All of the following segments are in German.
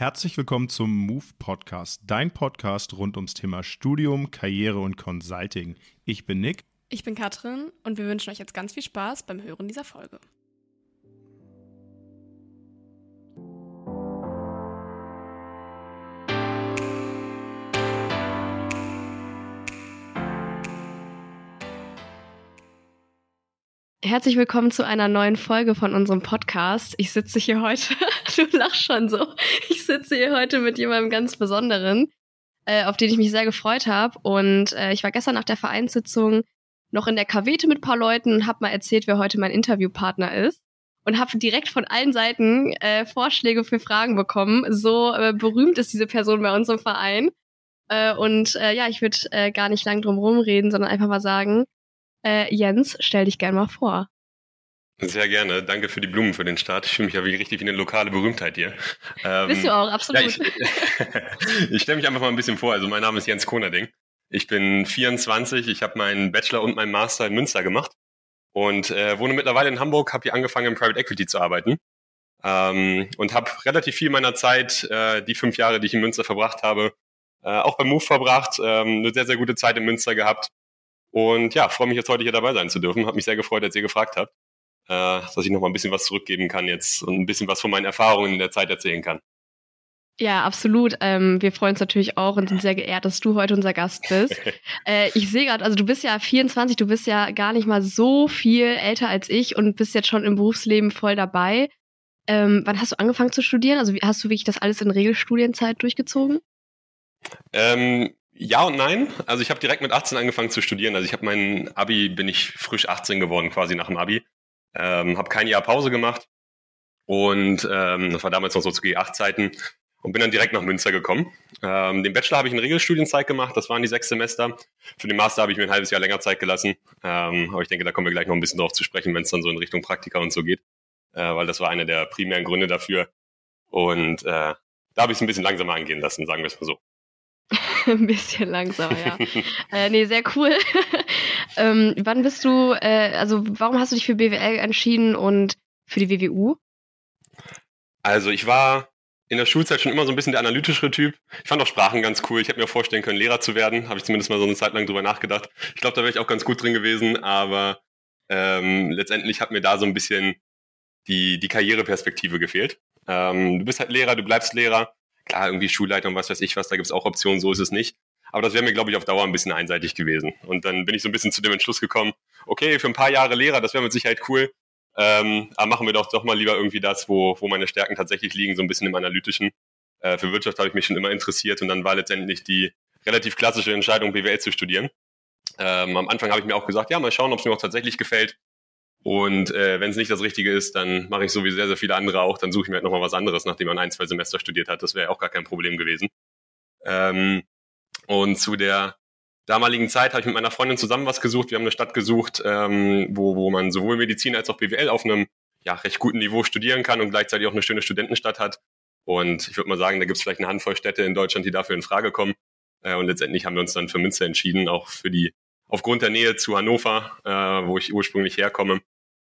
Herzlich willkommen zum Move Podcast, dein Podcast rund ums Thema Studium, Karriere und Consulting. Ich bin Nick. Ich bin Katrin und wir wünschen euch jetzt ganz viel Spaß beim Hören dieser Folge. Herzlich willkommen zu einer neuen Folge von unserem Podcast. Ich sitze hier heute, du lachst schon so, ich sitze hier heute mit jemandem ganz Besonderen, äh, auf den ich mich sehr gefreut habe. Und äh, ich war gestern nach der Vereinssitzung noch in der Kavete mit paar Leuten und habe mal erzählt, wer heute mein Interviewpartner ist. Und habe direkt von allen Seiten äh, Vorschläge für Fragen bekommen. So äh, berühmt ist diese Person bei uns im Verein. Äh, und äh, ja, ich würde äh, gar nicht lang drum rumreden, sondern einfach mal sagen, äh, Jens, stell dich gerne mal vor. Sehr gerne. Danke für die Blumen für den Start. Ich fühle mich ja wie richtig wie eine lokale Berühmtheit hier. Ähm, Bist du auch, absolut. Ja, ich, ich stelle mich einfach mal ein bisschen vor. Also mein Name ist Jens Konerding. Ich bin 24. Ich habe meinen Bachelor und meinen Master in Münster gemacht und äh, wohne mittlerweile in Hamburg. Habe hier angefangen im Private Equity zu arbeiten ähm, und habe relativ viel meiner Zeit, äh, die fünf Jahre, die ich in Münster verbracht habe, äh, auch beim Move verbracht. Ähm, eine sehr sehr gute Zeit in Münster gehabt und ja, freue mich jetzt heute hier dabei sein zu dürfen. Habe mich sehr gefreut, als ihr gefragt habt, äh, dass ich noch mal ein bisschen was zurückgeben kann jetzt und ein bisschen was von meinen Erfahrungen in der Zeit erzählen kann. Ja, absolut. Ähm, wir freuen uns natürlich auch und sind sehr geehrt, dass du heute unser Gast bist. äh, ich sehe gerade, also du bist ja 24, du bist ja gar nicht mal so viel älter als ich und bist jetzt schon im Berufsleben voll dabei. Ähm, wann hast du angefangen zu studieren? Also hast du wirklich das alles in Regelstudienzeit durchgezogen? Ähm, ja und nein. Also ich habe direkt mit 18 angefangen zu studieren. Also ich habe mein Abi, bin ich frisch 18 geworden, quasi nach dem Abi. Ähm, habe kein Jahr Pause gemacht. Und ähm, das war damals noch so zu G8-Zeiten. Und bin dann direkt nach Münster gekommen. Ähm, den Bachelor habe ich in Regelstudienzeit gemacht, das waren die sechs Semester. Für den Master habe ich mir ein halbes Jahr länger Zeit gelassen. Ähm, aber ich denke, da kommen wir gleich noch ein bisschen drauf zu sprechen, wenn es dann so in Richtung Praktika und so geht. Äh, weil das war einer der primären Gründe dafür. Und äh, da habe ich es ein bisschen langsamer angehen lassen, sagen wir es mal so. ein bisschen langsamer, ja. äh, nee, sehr cool. ähm, wann bist du, äh, also warum hast du dich für BWL entschieden und für die WWU? Also ich war in der Schulzeit schon immer so ein bisschen der analytischere Typ. Ich fand auch Sprachen ganz cool. Ich hätte mir vorstellen können, Lehrer zu werden. Habe ich zumindest mal so eine Zeit lang drüber nachgedacht. Ich glaube, da wäre ich auch ganz gut drin gewesen, aber ähm, letztendlich hat mir da so ein bisschen die, die Karriereperspektive gefehlt. Ähm, du bist halt Lehrer, du bleibst Lehrer klar, irgendwie Schulleitung, was weiß ich was, da gibt es auch Optionen, so ist es nicht. Aber das wäre mir, glaube ich, auf Dauer ein bisschen einseitig gewesen. Und dann bin ich so ein bisschen zu dem Entschluss gekommen, okay, für ein paar Jahre Lehrer, das wäre mit Sicherheit cool. Ähm, aber machen wir doch doch mal lieber irgendwie das, wo, wo meine Stärken tatsächlich liegen, so ein bisschen im Analytischen. Äh, für Wirtschaft habe ich mich schon immer interessiert und dann war letztendlich die relativ klassische Entscheidung, BWL zu studieren. Ähm, am Anfang habe ich mir auch gesagt, ja, mal schauen, ob es mir auch tatsächlich gefällt. Und äh, wenn es nicht das Richtige ist, dann mache ich so wie sehr, sehr viele andere auch. Dann suche ich mir halt nochmal was anderes, nachdem man ein, zwei Semester studiert hat. Das wäre auch gar kein Problem gewesen. Ähm, und zu der damaligen Zeit habe ich mit meiner Freundin zusammen was gesucht. Wir haben eine Stadt gesucht, ähm, wo, wo man sowohl Medizin als auch BWL auf einem ja, recht guten Niveau studieren kann und gleichzeitig auch eine schöne Studentenstadt hat. Und ich würde mal sagen, da gibt es vielleicht eine Handvoll Städte in Deutschland, die dafür in Frage kommen. Äh, und letztendlich haben wir uns dann für Münster entschieden, auch für die aufgrund der Nähe zu Hannover, äh, wo ich ursprünglich herkomme.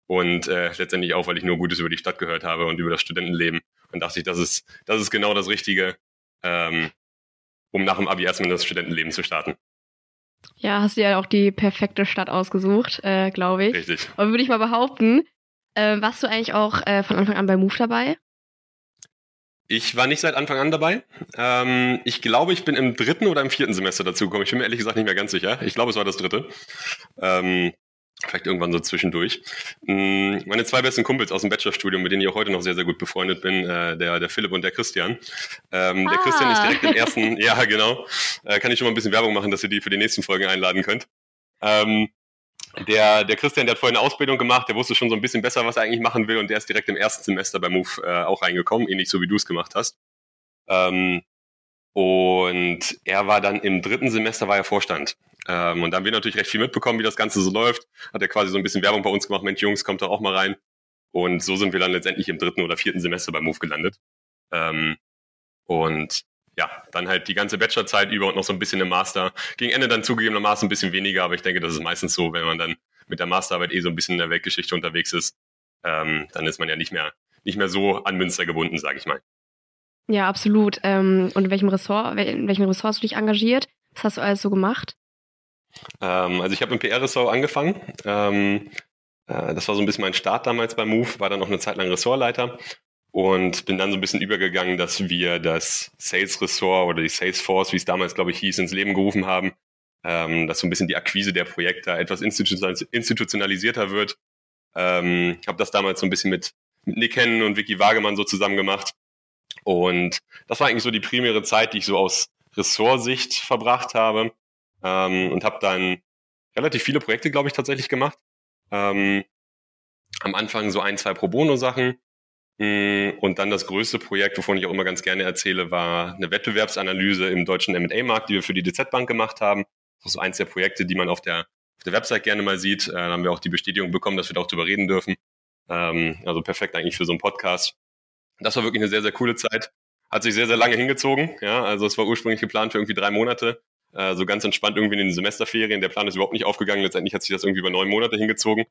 Und äh, letztendlich auch, weil ich nur Gutes über die Stadt gehört habe und über das Studentenleben. Und dachte ich, das ist, das ist genau das Richtige, ähm, um nach dem Abi erstmal das Studentenleben zu starten. Ja, hast du ja auch die perfekte Stadt ausgesucht, äh, glaube ich. Richtig. Und würde ich mal behaupten, äh, warst du eigentlich auch äh, von Anfang an bei Move dabei? Ich war nicht seit Anfang an dabei. Ähm, ich glaube, ich bin im dritten oder im vierten Semester dazugekommen. Ich bin mir ehrlich gesagt nicht mehr ganz sicher. Ich glaube, es war das dritte. Ähm, vielleicht irgendwann so zwischendurch. Mm, meine zwei besten Kumpels aus dem Bachelorstudium, mit denen ich auch heute noch sehr, sehr gut befreundet bin, äh, der, der Philipp und der Christian. Ähm, ah. Der Christian ist direkt im ersten, ja genau, äh, kann ich schon mal ein bisschen Werbung machen, dass ihr die für die nächsten Folgen einladen könnt. Ähm, der, der Christian, der hat vorhin eine Ausbildung gemacht, der wusste schon so ein bisschen besser, was er eigentlich machen will und der ist direkt im ersten Semester bei Move äh, auch reingekommen, ähnlich so wie du es gemacht hast. Ähm, und er war dann im dritten Semester war er Vorstand. Ähm, und da haben wir natürlich recht viel mitbekommen, wie das Ganze so läuft. Hat er quasi so ein bisschen Werbung bei uns gemacht, Mensch Jungs, kommt doch auch mal rein. Und so sind wir dann letztendlich im dritten oder vierten Semester bei Move gelandet. Ähm, und ja, dann halt die ganze Bachelorzeit über und noch so ein bisschen im Master. Gegen Ende dann zugegebenermaßen ein bisschen weniger, aber ich denke, das ist meistens so, wenn man dann mit der Masterarbeit eh so ein bisschen in der Weltgeschichte unterwegs ist, ähm, dann ist man ja nicht mehr, nicht mehr so an Münster gebunden, sage ich mal. Ja, absolut. Ähm, und in welchem Ressort, in welchem Ressort hast du dich engagiert? Was hast du alles so gemacht? Ähm, also ich habe im PR-Ressort angefangen. Ähm, äh, das war so ein bisschen mein Start damals bei Move, war dann noch eine Zeit lang Ressortleiter und bin dann so ein bisschen übergegangen, dass wir das Sales-Ressort oder die Salesforce, wie es damals, glaube ich, hieß, ins Leben gerufen haben, ähm, dass so ein bisschen die Akquise der Projekte etwas institutionalisierter wird. Ähm, habe das damals so ein bisschen mit, mit Nick Hennen und Vicky Wagemann so zusammen gemacht. Und das war eigentlich so die primäre Zeit, die ich so aus Ressortsicht verbracht habe. Ähm, und habe dann relativ viele Projekte, glaube ich, tatsächlich gemacht. Ähm, am Anfang so ein, zwei Pro Bono-Sachen. Mm, und dann das größte Projekt, wovon ich auch immer ganz gerne erzähle, war eine Wettbewerbsanalyse im deutschen M&A-Markt, die wir für die DZ Bank gemacht haben. Das ist eins der Projekte, die man auf der, auf der Website gerne mal sieht. Äh, da haben wir auch die Bestätigung bekommen, dass wir da auch drüber reden dürfen. Ähm, also perfekt eigentlich für so einen Podcast. Das war wirklich eine sehr, sehr coole Zeit. Hat sich sehr, sehr lange hingezogen. Ja, also es war ursprünglich geplant für irgendwie drei Monate. Äh, so ganz entspannt irgendwie in den Semesterferien. Der Plan ist überhaupt nicht aufgegangen. Letztendlich hat sich das irgendwie über neun Monate hingezogen.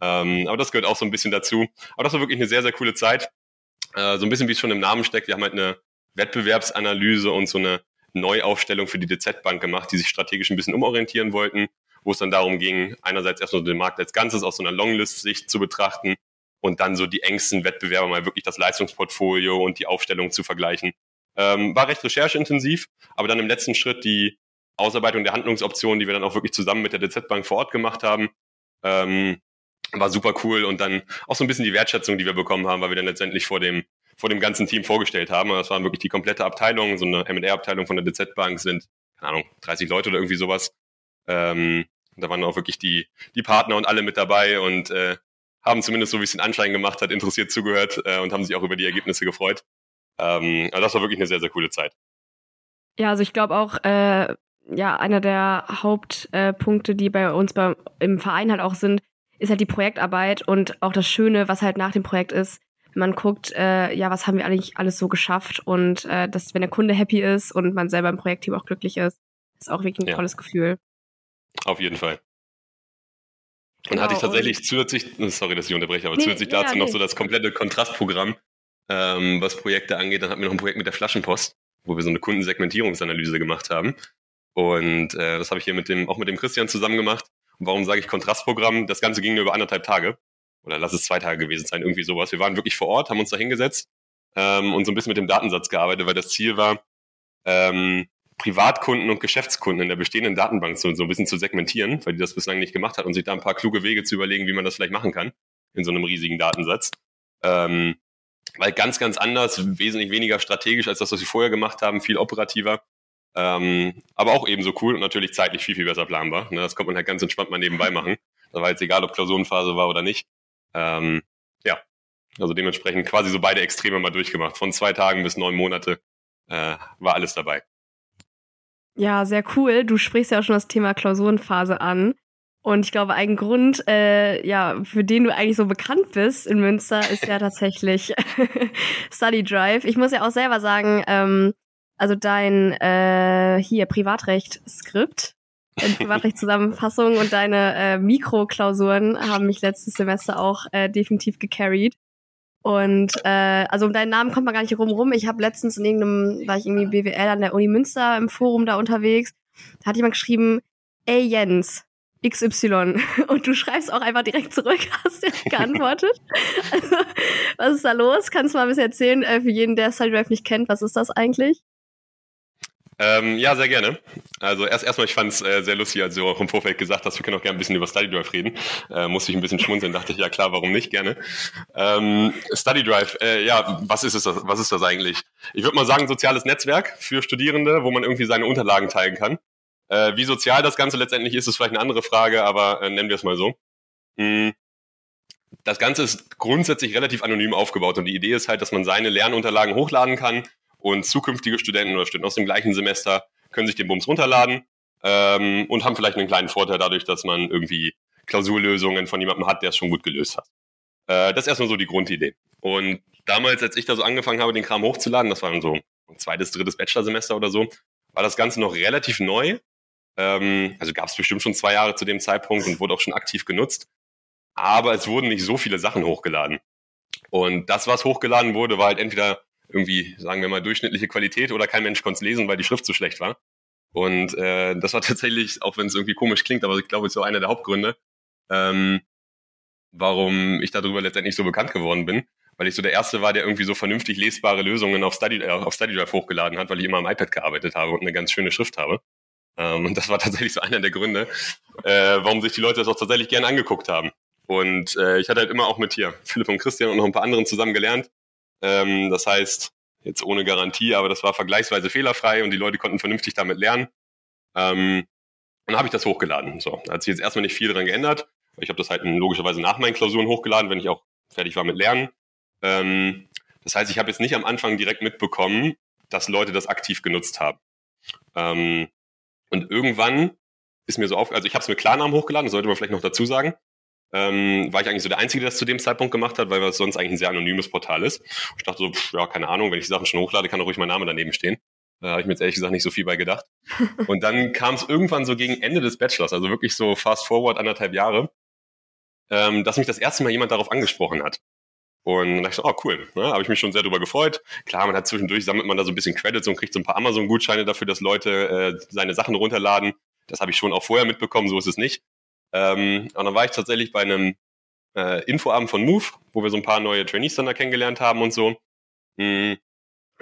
Ähm, aber das gehört auch so ein bisschen dazu. Aber das war wirklich eine sehr, sehr coole Zeit. Äh, so ein bisschen wie es schon im Namen steckt. Wir haben halt eine Wettbewerbsanalyse und so eine Neuaufstellung für die DZ-Bank gemacht, die sich strategisch ein bisschen umorientieren wollten, wo es dann darum ging, einerseits erstmal den Markt als Ganzes aus so einer Longlist-Sicht zu betrachten und dann so die engsten Wettbewerber mal wirklich das Leistungsportfolio und die Aufstellung zu vergleichen. Ähm, war recht rechercheintensiv, aber dann im letzten Schritt die Ausarbeitung der Handlungsoptionen, die wir dann auch wirklich zusammen mit der DZ-Bank vor Ort gemacht haben, ähm, war super cool und dann auch so ein bisschen die Wertschätzung, die wir bekommen haben, weil wir dann letztendlich vor dem vor dem ganzen Team vorgestellt haben. Das waren wirklich die komplette Abteilung, so eine M&A-Abteilung von der DZ-Bank sind, keine Ahnung, 30 Leute oder irgendwie sowas. Ähm, da waren auch wirklich die, die Partner und alle mit dabei und äh, haben zumindest so, wie es den Anschein gemacht hat, interessiert zugehört äh, und haben sich auch über die Ergebnisse gefreut. Ähm, also das war wirklich eine sehr, sehr coole Zeit. Ja, also ich glaube auch, äh, ja, einer der Hauptpunkte, äh, die bei uns bei, im Verein halt auch sind, ist halt die Projektarbeit und auch das Schöne, was halt nach dem Projekt ist, man guckt, äh, ja, was haben wir eigentlich alles so geschafft und äh, dass, wenn der Kunde happy ist und man selber im Projektteam auch glücklich ist, ist auch wirklich ein ja. tolles Gefühl. Auf jeden Fall. Und genau, hatte ich tatsächlich zusätzlich, sorry, dass ich unterbreche, aber nee, zusätzlich dazu ja, noch so das komplette Kontrastprogramm, ähm, was Projekte angeht. Dann hatten wir noch ein Projekt mit der Flaschenpost, wo wir so eine Kundensegmentierungsanalyse gemacht haben. Und äh, das habe ich hier mit dem, auch mit dem Christian zusammen gemacht. Und warum sage ich Kontrastprogramm? Das Ganze ging nur über anderthalb Tage oder lass es zwei Tage gewesen sein, irgendwie sowas. Wir waren wirklich vor Ort, haben uns da hingesetzt ähm, und so ein bisschen mit dem Datensatz gearbeitet, weil das Ziel war, ähm, Privatkunden und Geschäftskunden in der bestehenden Datenbank so, so ein bisschen zu segmentieren, weil die das bislang nicht gemacht hat und sich da ein paar kluge Wege zu überlegen, wie man das vielleicht machen kann in so einem riesigen Datensatz. Ähm, weil ganz, ganz anders, wesentlich weniger strategisch als das, was wir vorher gemacht haben, viel operativer. Ähm, aber auch ebenso cool und natürlich zeitlich viel, viel besser planbar. Ne, das konnte man halt ganz entspannt mal nebenbei machen. Da war jetzt egal, ob Klausurenphase war oder nicht. Ähm, ja, also dementsprechend quasi so beide Extreme mal durchgemacht. Von zwei Tagen bis neun Monate äh, war alles dabei. Ja, sehr cool. Du sprichst ja auch schon das Thema Klausurenphase an. Und ich glaube, ein Grund, äh, ja, für den du eigentlich so bekannt bist in Münster, ist ja tatsächlich Study Drive. Ich muss ja auch selber sagen, ähm, also dein äh, hier Privatrecht-Skript in Privatrechtszusammenfassung und deine äh, Mikroklausuren haben mich letztes Semester auch äh, definitiv gecarried. Und äh, also um deinen Namen kommt man gar nicht rum Ich habe letztens in irgendeinem, war ich irgendwie BWL an der Uni Münster im Forum da unterwegs, da hat jemand geschrieben, ey Jens, XY. Und du schreibst auch einfach direkt zurück, hast du geantwortet. also, was ist da los? Kannst du mal ein bisschen erzählen, äh, für jeden, der StudyDrive nicht kennt, was ist das eigentlich? Ähm, ja, sehr gerne. Also erst erstmal, ich fand es äh, sehr lustig, als du auch im Vorfeld gesagt hast, wir können auch gerne ein bisschen über Study Drive reden. Äh, musste ich ein bisschen schmunzeln, dachte ich, ja klar, warum nicht, gerne. Ähm, Study Drive, äh, ja, was ist, es, was ist das eigentlich? Ich würde mal sagen, soziales Netzwerk für Studierende, wo man irgendwie seine Unterlagen teilen kann. Äh, wie sozial das Ganze letztendlich ist, ist vielleicht eine andere Frage, aber äh, nennen wir es mal so. Hm. Das Ganze ist grundsätzlich relativ anonym aufgebaut und die Idee ist halt, dass man seine Lernunterlagen hochladen kann und zukünftige Studenten oder Studenten aus dem gleichen Semester können sich den Bums runterladen ähm, und haben vielleicht einen kleinen Vorteil dadurch, dass man irgendwie Klausurlösungen von jemandem hat, der es schon gut gelöst hat. Äh, das ist erstmal so die Grundidee. Und damals, als ich da so angefangen habe, den Kram hochzuladen, das war dann so ein zweites, drittes Bachelorsemester oder so, war das Ganze noch relativ neu. Ähm, also gab es bestimmt schon zwei Jahre zu dem Zeitpunkt und wurde auch schon aktiv genutzt. Aber es wurden nicht so viele Sachen hochgeladen. Und das, was hochgeladen wurde, war halt entweder irgendwie, sagen wir mal, durchschnittliche Qualität oder kein Mensch konnte es lesen, weil die Schrift so schlecht war. Und äh, das war tatsächlich, auch wenn es irgendwie komisch klingt, aber ich glaube, es ist so einer der Hauptgründe, ähm, warum ich darüber letztendlich so bekannt geworden bin. Weil ich so der Erste war, der irgendwie so vernünftig lesbare Lösungen auf, Study, äh, auf StudyDrive hochgeladen hat, weil ich immer am iPad gearbeitet habe und eine ganz schöne Schrift habe. Ähm, und das war tatsächlich so einer der Gründe, äh, warum sich die Leute das auch tatsächlich gerne angeguckt haben. Und äh, ich hatte halt immer auch mit hier Philipp und Christian und noch ein paar anderen zusammen gelernt. Ähm, das heißt, jetzt ohne Garantie, aber das war vergleichsweise fehlerfrei und die Leute konnten vernünftig damit lernen. Ähm, und dann habe ich das hochgeladen. So, da hat sich jetzt erstmal nicht viel dran geändert. Ich habe das halt logischerweise nach meinen Klausuren hochgeladen, wenn ich auch fertig war mit Lernen. Ähm, das heißt, ich habe jetzt nicht am Anfang direkt mitbekommen, dass Leute das aktiv genutzt haben. Ähm, und irgendwann ist mir so auf, also ich habe es mit Klarnamen hochgeladen, das sollte man vielleicht noch dazu sagen. Ähm, war ich eigentlich so der Einzige, der das zu dem Zeitpunkt gemacht hat, weil das sonst eigentlich ein sehr anonymes Portal ist. ich dachte so, pff, ja, keine Ahnung, wenn ich die Sachen schon hochlade, kann auch ruhig mein Name daneben stehen. Da habe ich mir jetzt ehrlich gesagt nicht so viel bei gedacht. Und dann kam es irgendwann so gegen Ende des Bachelors, also wirklich so fast forward anderthalb Jahre, ähm, dass mich das erste Mal jemand darauf angesprochen hat. Und dann dachte ich so, oh cool, ne? habe ich mich schon sehr darüber gefreut. Klar, man hat zwischendurch, sammelt man da so ein bisschen Credits und kriegt so ein paar Amazon-Gutscheine dafür, dass Leute äh, seine Sachen runterladen. Das habe ich schon auch vorher mitbekommen, so ist es nicht. Ähm, und dann war ich tatsächlich bei einem äh, Infoabend von Move, wo wir so ein paar neue Trainees dann da kennengelernt haben und so. Hm,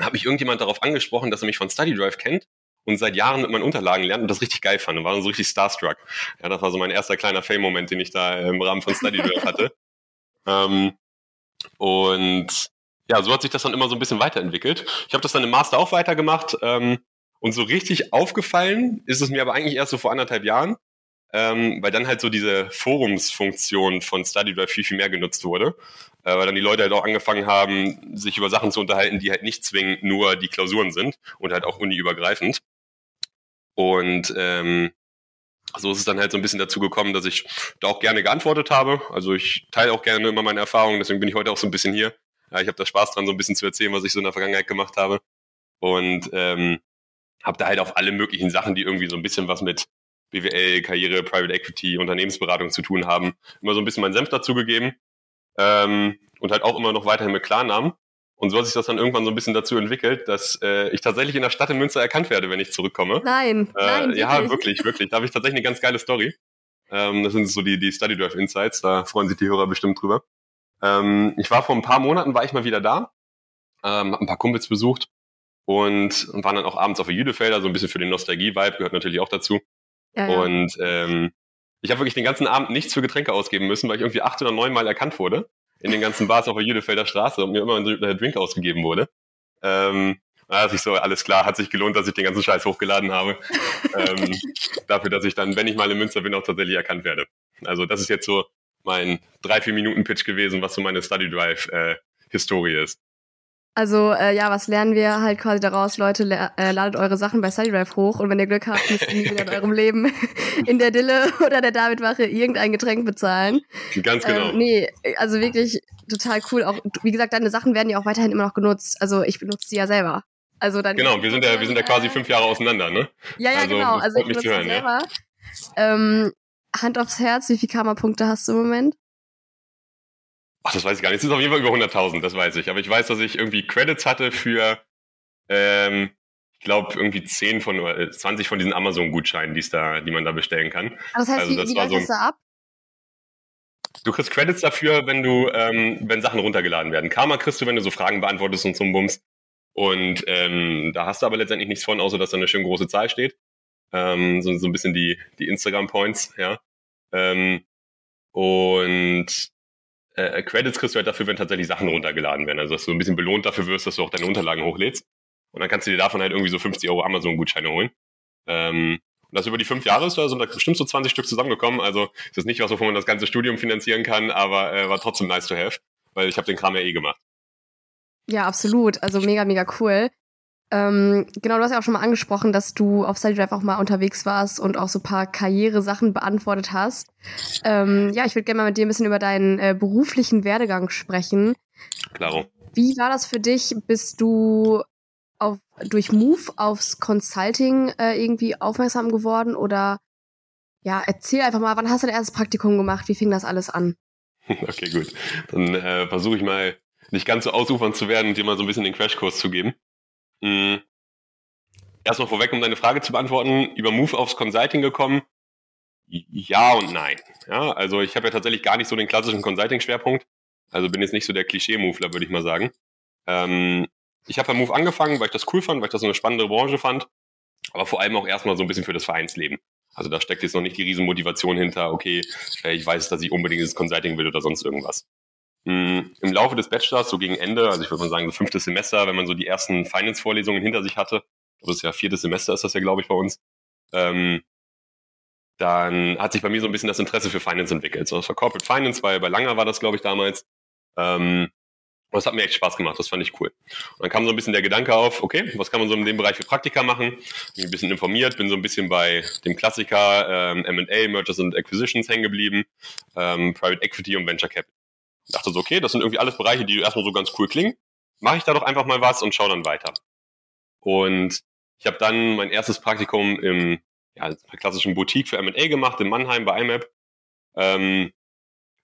habe ich irgendjemand darauf angesprochen, dass er mich von StudyDrive kennt und seit Jahren mit meinen Unterlagen lernt und das richtig geil fand und war dann so richtig starstruck. Ja, das war so mein erster kleiner Fame-Moment, den ich da im Rahmen von StudyDrive hatte. Ähm, und ja, so hat sich das dann immer so ein bisschen weiterentwickelt. Ich habe das dann im Master auch weitergemacht. Ähm, und so richtig aufgefallen ist es mir aber eigentlich erst so vor anderthalb Jahren, ähm, weil dann halt so diese Forumsfunktion von StudyDrive viel, viel mehr genutzt wurde. Äh, weil dann die Leute halt auch angefangen haben, sich über Sachen zu unterhalten, die halt nicht zwingend nur die Klausuren sind und halt auch uniübergreifend. Und ähm, so ist es dann halt so ein bisschen dazu gekommen, dass ich da auch gerne geantwortet habe. Also ich teile auch gerne immer meine Erfahrungen, deswegen bin ich heute auch so ein bisschen hier. Ja, ich habe da Spaß dran, so ein bisschen zu erzählen, was ich so in der Vergangenheit gemacht habe. Und ähm, habe da halt auf alle möglichen Sachen, die irgendwie so ein bisschen was mit BWL, Karriere, Private Equity, Unternehmensberatung zu tun haben, immer so ein bisschen meinen Senf dazugegeben. Ähm, und halt auch immer noch weiterhin mit Klarnamen. Und so hat sich das dann irgendwann so ein bisschen dazu entwickelt, dass äh, ich tatsächlich in der Stadt in Münster erkannt werde, wenn ich zurückkomme. Nein, äh, nein. Wirklich? Ja, wirklich, wirklich. Da habe ich tatsächlich eine ganz geile Story. Ähm, das sind so die, die Study Drive Insights, da freuen sich die Hörer bestimmt drüber. Ähm, ich war vor ein paar Monaten, war ich mal wieder da, ähm, habe ein paar Kumpels besucht und, und waren dann auch abends auf der Jüdefelder, so ein bisschen für den Nostalgie-Vibe, gehört natürlich auch dazu. Ja, ja. Und ähm, ich habe wirklich den ganzen Abend nichts für Getränke ausgeben müssen, weil ich irgendwie acht oder neun Mal erkannt wurde in den ganzen Bars auf der Jüdefelder Straße und mir immer ein Drink ausgegeben wurde. Ähm, da ich so, alles klar, hat sich gelohnt, dass ich den ganzen Scheiß hochgeladen habe. ähm, dafür, dass ich dann, wenn ich mal in Münster bin, auch tatsächlich erkannt werde. Also das ist jetzt so mein drei, vier Minuten Pitch gewesen, was so meine Study Drive äh, Historie ist. Also äh, ja, was lernen wir halt quasi daraus? Leute, äh, ladet eure Sachen bei StudyDrive hoch und wenn ihr Glück habt, müsst ihr nie wieder in eurem Leben in der Dille oder der Davidwache irgendein Getränk bezahlen. Ganz genau. Ähm, nee, also wirklich total cool. Auch wie gesagt, deine Sachen werden ja auch weiterhin immer noch genutzt. Also ich benutze sie ja selber. Also dann genau, wir sind ja, wir sind ja quasi fünf Jahre auseinander, ne? Ja, ja, also, genau. Also ich benutze hören, selber. Ja. Ähm, Hand aufs Herz, wie viele Karma-Punkte hast du im Moment? Ach, das weiß ich gar nicht. Es ist auf jeden Fall über 100.000, das weiß ich. Aber ich weiß, dass ich irgendwie Credits hatte für, ähm, ich glaube, irgendwie 10 von, äh, 20 von diesen Amazon-Gutscheinen, die da, die man da bestellen kann. Das heißt, also, das wie, wie war so ein, da ab? Du kriegst Credits dafür, wenn du, ähm, wenn Sachen runtergeladen werden. Karma kriegst du, wenn du so Fragen beantwortest und so ein Bums. Und ähm, da hast du aber letztendlich nichts von, außer dass da eine schön große Zahl steht. Ähm, so, so ein bisschen die, die Instagram-Points, ja. Ähm, und äh, Credits kriegst du halt dafür, wenn tatsächlich Sachen runtergeladen werden. Also dass du ein bisschen belohnt dafür wirst, dass du auch deine Unterlagen hochlädst. Und dann kannst du dir davon halt irgendwie so 50 Euro Amazon-Gutscheine holen. Ähm, und das über die fünf Jahre ist, da da bestimmt so 20 Stück zusammengekommen. Also ist das nicht was, wovon man das ganze Studium finanzieren kann, aber äh, war trotzdem nice to have, weil ich habe den Kram ja eh gemacht. Ja, absolut. Also mega, mega cool. Ähm, genau, du hast ja auch schon mal angesprochen, dass du auf StudyDrive auch mal unterwegs warst und auch so ein paar Karrieresachen beantwortet hast. Ähm, ja, ich würde gerne mal mit dir ein bisschen über deinen äh, beruflichen Werdegang sprechen. Klaro. Wie war das für dich? Bist du auf, durch Move aufs Consulting äh, irgendwie aufmerksam geworden oder ja, erzähl einfach mal, wann hast du dein erstes Praktikum gemacht? Wie fing das alles an? Okay, gut. Dann äh, versuche ich mal nicht ganz so ausufernd zu werden und dir mal so ein bisschen den Crashkurs zu geben. Mhm. Erstmal vorweg, um deine Frage zu beantworten, über Move aufs Consulting gekommen. Ja und nein. Ja, also ich habe ja tatsächlich gar nicht so den klassischen Consulting-Schwerpunkt. Also bin jetzt nicht so der Klischee-Moveler, würde ich mal sagen. Ähm, ich habe bei Move angefangen, weil ich das cool fand, weil ich das so eine spannende Branche fand. Aber vor allem auch erstmal so ein bisschen für das Vereinsleben. Also da steckt jetzt noch nicht die Riesenmotivation hinter, okay, äh, ich weiß, dass ich unbedingt ins Consulting will oder sonst irgendwas. Hm, Im Laufe des Bachelors, so gegen Ende, also ich würde mal sagen, so fünftes Semester, wenn man so die ersten Finance-Vorlesungen hinter sich hatte, das ist ja viertes Semester ist das ja, glaube ich, bei uns, ähm, dann hat sich bei mir so ein bisschen das Interesse für Finance entwickelt. So, das war Corporate Finance, weil bei Langer war das, glaube ich, damals. Ähm, und das hat mir echt Spaß gemacht, das fand ich cool. Und dann kam so ein bisschen der Gedanke auf, okay, was kann man so in dem Bereich für Praktika machen? Bin ein bisschen informiert, bin so ein bisschen bei dem Klassiker ähm, M&A, Mergers and Acquisitions hängen geblieben, ähm, Private Equity und Venture Capital. Dachte so, okay, das sind irgendwie alles Bereiche, die erstmal so ganz cool klingen. Mache ich da doch einfach mal was und schaue dann weiter. Und ich habe dann mein erstes Praktikum im ja, klassischen Boutique für M&A gemacht, in Mannheim bei IMAP. Ähm,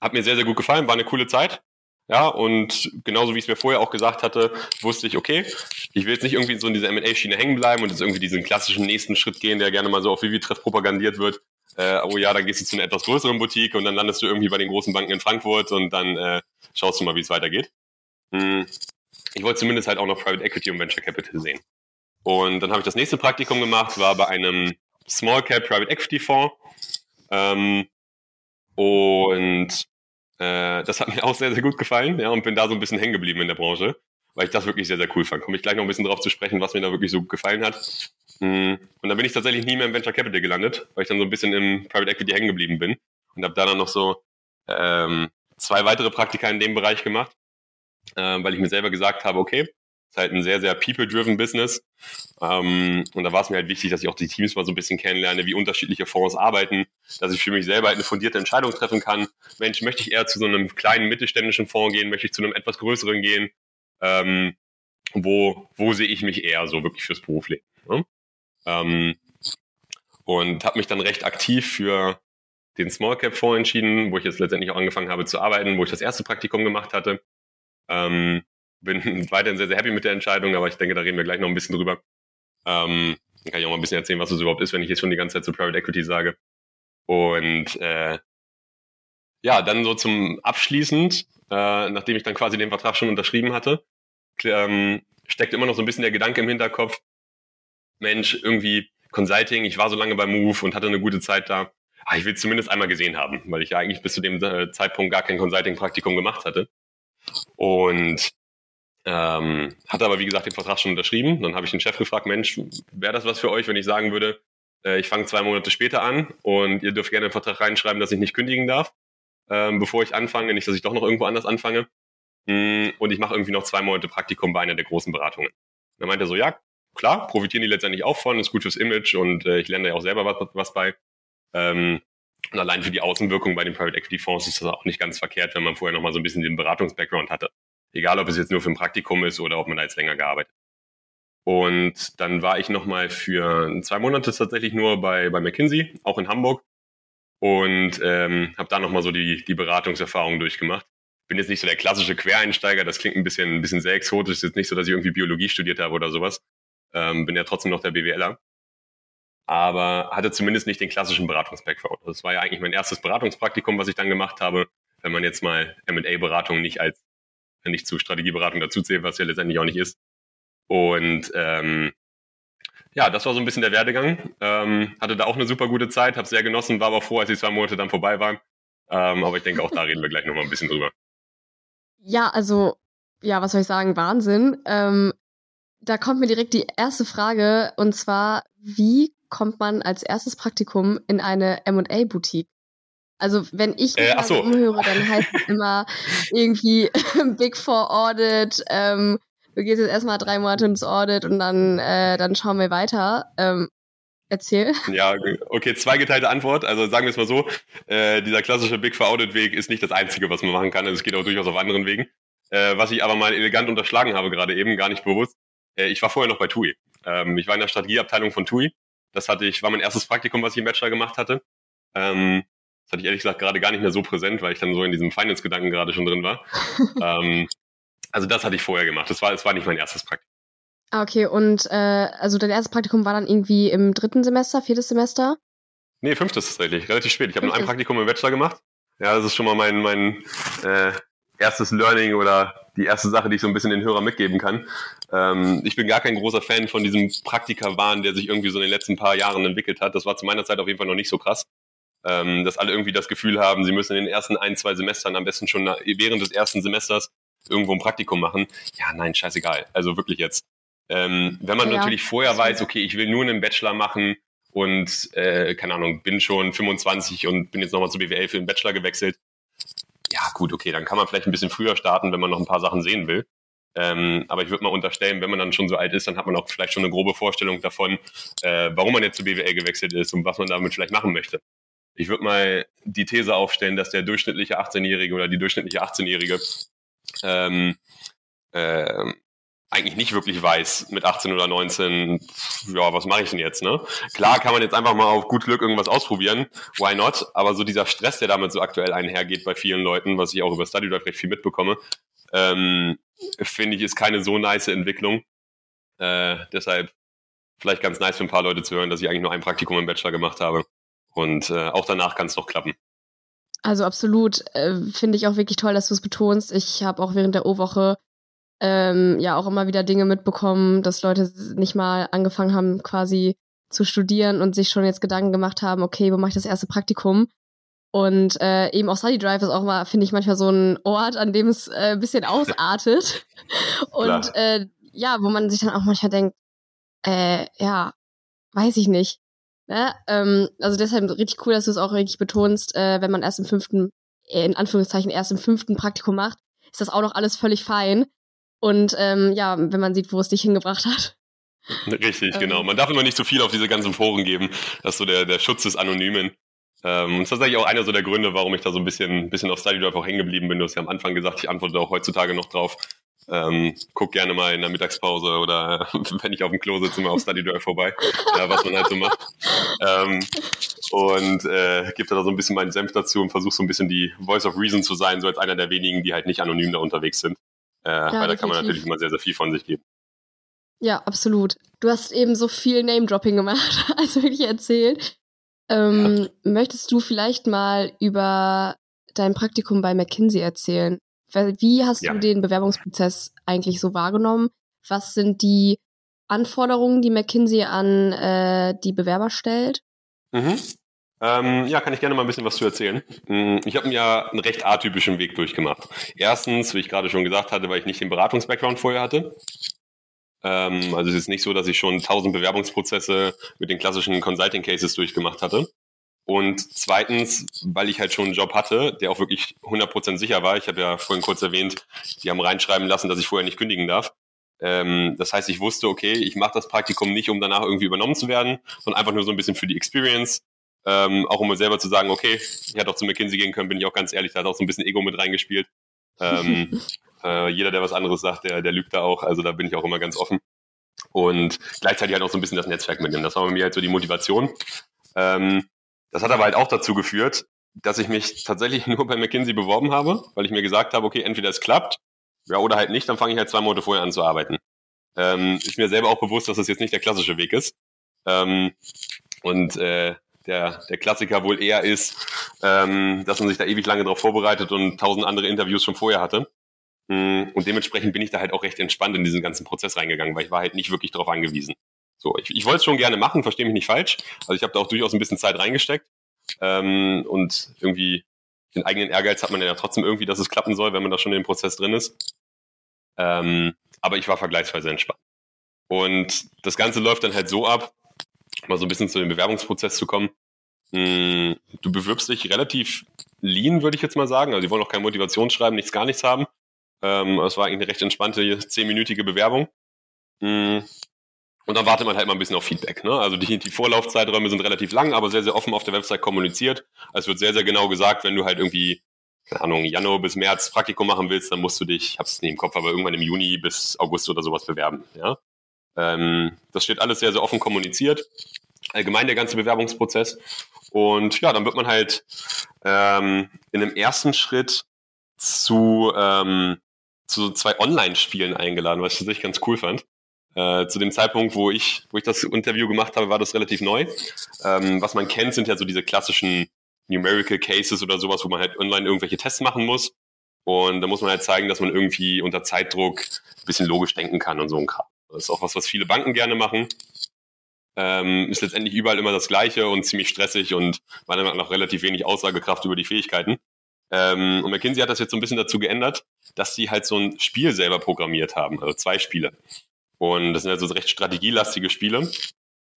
hat mir sehr, sehr gut gefallen, war eine coole Zeit. Ja, und genauso wie ich es mir vorher auch gesagt hatte, wusste ich, okay, ich will jetzt nicht irgendwie so in dieser M&A-Schiene hängen bleiben und jetzt irgendwie diesen klassischen nächsten Schritt gehen, der gerne mal so auf Vivi-Treff propagandiert wird. Äh, oh ja, dann gehst du zu einer etwas größeren Boutique und dann landest du irgendwie bei den großen Banken in Frankfurt und dann äh, schaust du mal, wie es weitergeht. Hm. Ich wollte zumindest halt auch noch Private Equity und Venture Capital sehen. Und dann habe ich das nächste Praktikum gemacht, war bei einem Small Cap Private Equity Fonds. Ähm, und äh, das hat mir auch sehr, sehr gut gefallen, ja, und bin da so ein bisschen hängen geblieben in der Branche, weil ich das wirklich sehr, sehr cool fand. Komme ich gleich noch ein bisschen drauf zu sprechen, was mir da wirklich so gefallen hat. Mm, und dann bin ich tatsächlich nie mehr im Venture Capital gelandet, weil ich dann so ein bisschen im Private Equity hängen geblieben bin und habe da dann noch so ähm, zwei weitere Praktika in dem Bereich gemacht, äh, weil ich mir selber gesagt habe, okay, ist halt ein sehr, sehr people-driven Business. Ähm, und da war es mir halt wichtig, dass ich auch die Teams mal so ein bisschen kennenlerne, wie unterschiedliche Fonds arbeiten, dass ich für mich selber halt eine fundierte Entscheidung treffen kann. Mensch, möchte ich eher zu so einem kleinen mittelständischen Fonds gehen, möchte ich zu einem etwas größeren gehen? Ähm, wo, wo sehe ich mich eher so wirklich fürs Berufsleben? Ne? Ähm, und habe mich dann recht aktiv für den Small Cap Fonds entschieden, wo ich jetzt letztendlich auch angefangen habe zu arbeiten, wo ich das erste Praktikum gemacht hatte. Ähm, bin weiterhin sehr, sehr happy mit der Entscheidung, aber ich denke, da reden wir gleich noch ein bisschen drüber. Ähm, dann kann ich auch mal ein bisschen erzählen, was es überhaupt ist, wenn ich jetzt schon die ganze Zeit zu Private Equity sage. Und äh, ja, dann so zum Abschließend, äh, nachdem ich dann quasi den Vertrag schon unterschrieben hatte, ähm, steckt immer noch so ein bisschen der Gedanke im Hinterkopf, Mensch, irgendwie Consulting, ich war so lange bei Move und hatte eine gute Zeit da. Ah, ich will es zumindest einmal gesehen haben, weil ich ja eigentlich bis zu dem äh, Zeitpunkt gar kein Consulting-Praktikum gemacht hatte. Und ähm, hatte aber, wie gesagt, den Vertrag schon unterschrieben. Dann habe ich den Chef gefragt, Mensch, wäre das was für euch, wenn ich sagen würde, äh, ich fange zwei Monate später an und ihr dürft gerne im Vertrag reinschreiben, dass ich nicht kündigen darf, ähm, bevor ich anfange, nicht, dass ich doch noch irgendwo anders anfange. Mm, und ich mache irgendwie noch zwei Monate Praktikum bei einer der großen Beratungen. Dann meinte er so, ja, klar, profitieren die letztendlich auch von, ist gut fürs Image und äh, ich lerne da ja auch selber was, was bei. Ähm, und allein für die Außenwirkung bei den Private Equity Fonds ist das auch nicht ganz verkehrt, wenn man vorher noch mal so ein bisschen den Beratungs-Background hatte. Egal, ob es jetzt nur für ein Praktikum ist oder ob man da jetzt länger gearbeitet. Und dann war ich nochmal für zwei Monate tatsächlich nur bei, bei McKinsey, auch in Hamburg. Und ähm, habe da nochmal so die, die Beratungserfahrung durchgemacht. Bin jetzt nicht so der klassische Quereinsteiger, das klingt ein bisschen, ein bisschen sehr exotisch. Ist jetzt nicht so, dass ich irgendwie Biologie studiert habe oder sowas. Ähm, bin ja trotzdem noch der BWLer. Aber hatte zumindest nicht den klassischen Beratungs-Background. Das war ja eigentlich mein erstes Beratungspraktikum, was ich dann gemacht habe, wenn man jetzt mal M&A-Beratung nicht als nicht zu Strategieberatung dazu zählt, was ja letztendlich auch nicht ist. Und ähm, ja, das war so ein bisschen der Werdegang. Ähm, hatte da auch eine super gute Zeit, habe sehr genossen, war aber froh, als die zwei Monate dann vorbei waren. Ähm, aber ich denke, auch da reden wir gleich nochmal ein bisschen drüber. Ja, also, ja, was soll ich sagen? Wahnsinn. Ähm, da kommt mir direkt die erste Frage und zwar, wie kommt man als erstes Praktikum in eine M&A-Boutique? Also wenn ich mich äh, so. umhöre, dann heißt es immer irgendwie Big Four Audit, ähm, du gehst jetzt erstmal drei Monate ins Audit und dann, äh, dann schauen wir weiter. Ähm, erzähl. Ja, okay, zweigeteilte Antwort. Also sagen wir es mal so, äh, dieser klassische Big Four Audit Weg ist nicht das Einzige, was man machen kann. Also es geht auch durchaus auf anderen Wegen. Äh, was ich aber mal elegant unterschlagen habe gerade eben, gar nicht bewusst. Äh, ich war vorher noch bei TUI. Ähm, ich war in der Strategieabteilung von TUI. Das hatte ich, war mein erstes Praktikum, was ich im Bachelor gemacht hatte. Ähm, das hatte ich ehrlich gesagt gerade gar nicht mehr so präsent, weil ich dann so in diesem Finance-Gedanken gerade schon drin war. ähm, Also das hatte ich vorher gemacht. Das war, das war nicht mein erstes Praktikum. Ah, okay. Und äh, also dein erstes Praktikum war dann irgendwie im dritten Semester, viertes Semester? Nee, fünftes tatsächlich, relativ spät. Ich habe nur ein Praktikum im Bachelor gemacht. Ja, das ist schon mal mein, mein äh, erstes Learning oder die erste Sache, die ich so ein bisschen den Hörern mitgeben kann. Ähm, ich bin gar kein großer Fan von diesem Praktika-Wahn, der sich irgendwie so in den letzten paar Jahren entwickelt hat. Das war zu meiner Zeit auf jeden Fall noch nicht so krass. Ähm, dass alle irgendwie das Gefühl haben, sie müssen in den ersten ein, zwei Semestern am besten schon während des ersten Semesters irgendwo ein Praktikum machen. Ja, nein, scheißegal. Also wirklich jetzt. Ähm, wenn man ja, natürlich vorher weiß, okay, ich will nur einen Bachelor machen und, äh, keine Ahnung, bin schon 25 und bin jetzt nochmal zur BWL für den Bachelor gewechselt. Ja, gut, okay, dann kann man vielleicht ein bisschen früher starten, wenn man noch ein paar Sachen sehen will. Ähm, aber ich würde mal unterstellen, wenn man dann schon so alt ist, dann hat man auch vielleicht schon eine grobe Vorstellung davon, äh, warum man jetzt zur BWL gewechselt ist und was man damit vielleicht machen möchte. Ich würde mal die These aufstellen, dass der durchschnittliche 18-Jährige oder die durchschnittliche 18-Jährige ähm, äh, eigentlich nicht wirklich weiß mit 18 oder 19, ja, was mache ich denn jetzt, ne? Klar kann man jetzt einfach mal auf gut Glück irgendwas ausprobieren, why not? Aber so dieser Stress, der damit so aktuell einhergeht bei vielen Leuten, was ich auch über Study Drive recht viel mitbekomme, ähm, finde ich, ist keine so nice Entwicklung. Äh, deshalb vielleicht ganz nice für ein paar Leute zu hören, dass ich eigentlich nur ein Praktikum im Bachelor gemacht habe. Und äh, auch danach kann es noch klappen. Also absolut, äh, finde ich auch wirklich toll, dass du es betonst. Ich habe auch während der O-Woche ähm, ja auch immer wieder Dinge mitbekommen, dass Leute nicht mal angefangen haben, quasi zu studieren und sich schon jetzt Gedanken gemacht haben, okay, wo mache ich das erste Praktikum? Und äh, eben auch Study Drive ist auch mal, finde ich, manchmal so ein Ort, an dem es äh, ein bisschen ausartet. und äh, ja, wo man sich dann auch manchmal denkt, äh, ja, weiß ich nicht. Ne? Ähm, also deshalb richtig cool, dass du es auch richtig betonst, äh, wenn man erst im fünften, in Anführungszeichen erst im fünften Praktikum macht, ist das auch noch alles völlig fein. Und ähm, ja, wenn man sieht, wo es dich hingebracht hat. Richtig, ähm. genau. Man darf immer nicht so viel auf diese ganzen Foren geben. Das ist so der, der Schutz des Anonymen. Ähm, und das ist tatsächlich auch einer so der Gründe, warum ich da so ein bisschen, bisschen auf Study Drive auch hängen geblieben bin. Du hast ja am Anfang gesagt, ich antworte auch heutzutage noch drauf. Ähm, guck gerne mal in der Mittagspause oder wenn ich auf dem Klo sitze, mal auf Study Drive vorbei, ja, was man halt so macht. Ähm, und äh, gebe da so ein bisschen meinen Senf dazu und versuche so ein bisschen die Voice of Reason zu sein, so als einer der wenigen, die halt nicht anonym da unterwegs sind. Äh, ja, weil da kann man natürlich immer sehr, sehr viel von sich geben. Ja, absolut. Du hast eben so viel Name-Dropping gemacht, also wirklich erzählt. Ähm, ja. Möchtest du vielleicht mal über dein Praktikum bei McKinsey erzählen? Wie hast ja. du den Bewerbungsprozess eigentlich so wahrgenommen? Was sind die Anforderungen, die McKinsey an äh, die Bewerber stellt? Mhm. Ähm, ja, kann ich gerne mal ein bisschen was zu erzählen. Mm, ich habe mir ja einen recht atypischen Weg durchgemacht. Erstens, wie ich gerade schon gesagt hatte, weil ich nicht den Beratungs-Background vorher hatte. Ähm, also es ist nicht so, dass ich schon tausend Bewerbungsprozesse mit den klassischen Consulting-Cases durchgemacht hatte. Und zweitens, weil ich halt schon einen Job hatte, der auch wirklich 100% sicher war. Ich habe ja vorhin kurz erwähnt, die haben reinschreiben lassen, dass ich vorher nicht kündigen darf. Ähm, das heißt, ich wusste, okay, ich mache das Praktikum nicht, um danach irgendwie übernommen zu werden, sondern einfach nur so ein bisschen für die Experience, ähm, auch um mir selber zu sagen, okay, ich hätte auch zu McKinsey gehen können, bin ich auch ganz ehrlich, da hat auch so ein bisschen Ego mit reingespielt. Ähm, äh, jeder, der was anderes sagt, der, der lügt da auch. Also da bin ich auch immer ganz offen. Und gleichzeitig halt auch so ein bisschen das Netzwerk mitnehmen. Das war bei mir halt so die Motivation. Ähm, das hat aber halt auch dazu geführt, dass ich mich tatsächlich nur bei McKinsey beworben habe, weil ich mir gesagt habe, okay, entweder es klappt, ja, oder halt nicht, dann fange ich halt zwei Monate vorher an zu arbeiten. Ähm, ist mir selber auch bewusst, dass das jetzt nicht der klassische Weg ist. Ähm, und äh, der, der Klassiker wohl eher ist, ähm, dass man sich da ewig lange darauf vorbereitet und tausend andere Interviews schon vorher hatte. Mm, und dementsprechend bin ich da halt auch recht entspannt in diesen ganzen Prozess reingegangen, weil ich war halt nicht wirklich darauf angewiesen. So, ich, ich wollte es schon gerne machen, verstehe mich nicht falsch. Also ich habe da auch durchaus ein bisschen Zeit reingesteckt. Ähm, und irgendwie den eigenen Ehrgeiz hat man ja trotzdem irgendwie, dass es klappen soll, wenn man da schon in dem Prozess drin ist. Ähm, aber ich war vergleichsweise entspannt. Und das Ganze läuft dann halt so ab, mal so ein bisschen zu dem Bewerbungsprozess zu kommen. Hm, du bewirbst dich relativ lean, würde ich jetzt mal sagen. Also die wollen auch kein Motivationsschreiben, nichts, gar nichts haben. Ähm, es war eigentlich eine recht entspannte, zehnminütige Bewerbung. Hm, und dann wartet man halt mal ein bisschen auf Feedback. Ne? Also die, die Vorlaufzeiträume sind relativ lang, aber sehr, sehr offen auf der Website kommuniziert. Es wird sehr, sehr genau gesagt, wenn du halt irgendwie, keine Ahnung, Januar bis März Praktikum machen willst, dann musst du dich, ich hab's nicht im Kopf, aber irgendwann im Juni bis August oder sowas bewerben. Ja? Ähm, das steht alles sehr, sehr offen kommuniziert. Allgemein der ganze Bewerbungsprozess. Und ja, dann wird man halt ähm, in einem ersten Schritt zu, ähm, zu zwei Online-Spielen eingeladen, was ich tatsächlich ganz cool fand. Äh, zu dem Zeitpunkt, wo ich, wo ich das Interview gemacht habe, war das relativ neu. Ähm, was man kennt, sind ja so diese klassischen Numerical Cases oder sowas, wo man halt online irgendwelche Tests machen muss. Und da muss man halt zeigen, dass man irgendwie unter Zeitdruck ein bisschen logisch denken kann und so ein Kram. Das ist auch was, was viele Banken gerne machen. Ähm, ist letztendlich überall immer das Gleiche und ziemlich stressig und meiner Meinung nach relativ wenig Aussagekraft über die Fähigkeiten. Ähm, und McKinsey hat das jetzt so ein bisschen dazu geändert, dass sie halt so ein Spiel selber programmiert haben, also zwei Spiele. Und das sind also recht strategielastige Spiele.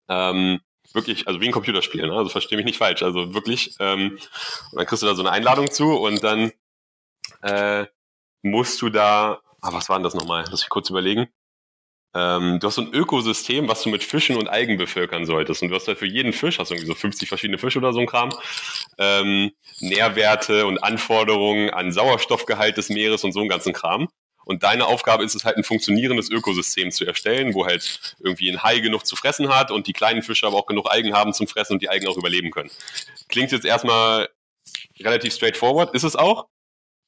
Ähm, wirklich, also wie ein Computerspiel, ne? also verstehe mich nicht falsch, also wirklich. Ähm, und dann kriegst du da so eine Einladung zu und dann äh, musst du da, ah, was war denn das nochmal? Lass mich kurz überlegen. Ähm, du hast so ein Ökosystem, was du mit Fischen und Algen bevölkern solltest. Und du hast halt für jeden Fisch, hast irgendwie so 50 verschiedene Fische oder so ein Kram, ähm, Nährwerte und Anforderungen an Sauerstoffgehalt des Meeres und so einen ganzen Kram. Und deine Aufgabe ist es halt, ein funktionierendes Ökosystem zu erstellen, wo halt irgendwie ein Hai genug zu fressen hat und die kleinen Fische aber auch genug Algen haben zum Fressen und die Algen auch überleben können. Klingt jetzt erstmal relativ straightforward, ist es auch.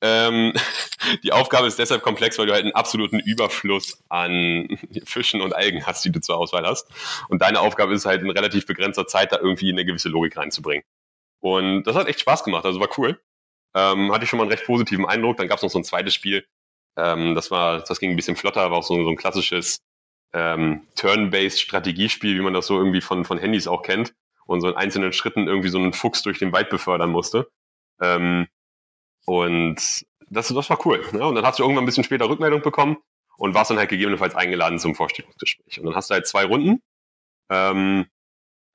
Ähm, die Aufgabe ist deshalb komplex, weil du halt einen absoluten Überfluss an Fischen und Algen hast, die du zur Auswahl hast. Und deine Aufgabe ist halt in relativ begrenzter Zeit da irgendwie eine gewisse Logik reinzubringen. Und das hat echt Spaß gemacht, also war cool. Ähm, hatte ich schon mal einen recht positiven Eindruck. Dann gab es noch so ein zweites Spiel. Ähm, das war, das ging ein bisschen flotter, war auch so, so ein klassisches ähm, Turn-based Strategiespiel, wie man das so irgendwie von, von Handys auch kennt. Und so in einzelnen Schritten irgendwie so einen Fuchs durch den Wald befördern musste. Ähm, und das, das war cool. Ne? Und dann hast du irgendwann ein bisschen später Rückmeldung bekommen und warst dann halt gegebenenfalls eingeladen zum Vorstellungsgespräch. Und dann hast du halt zwei Runden. Ähm,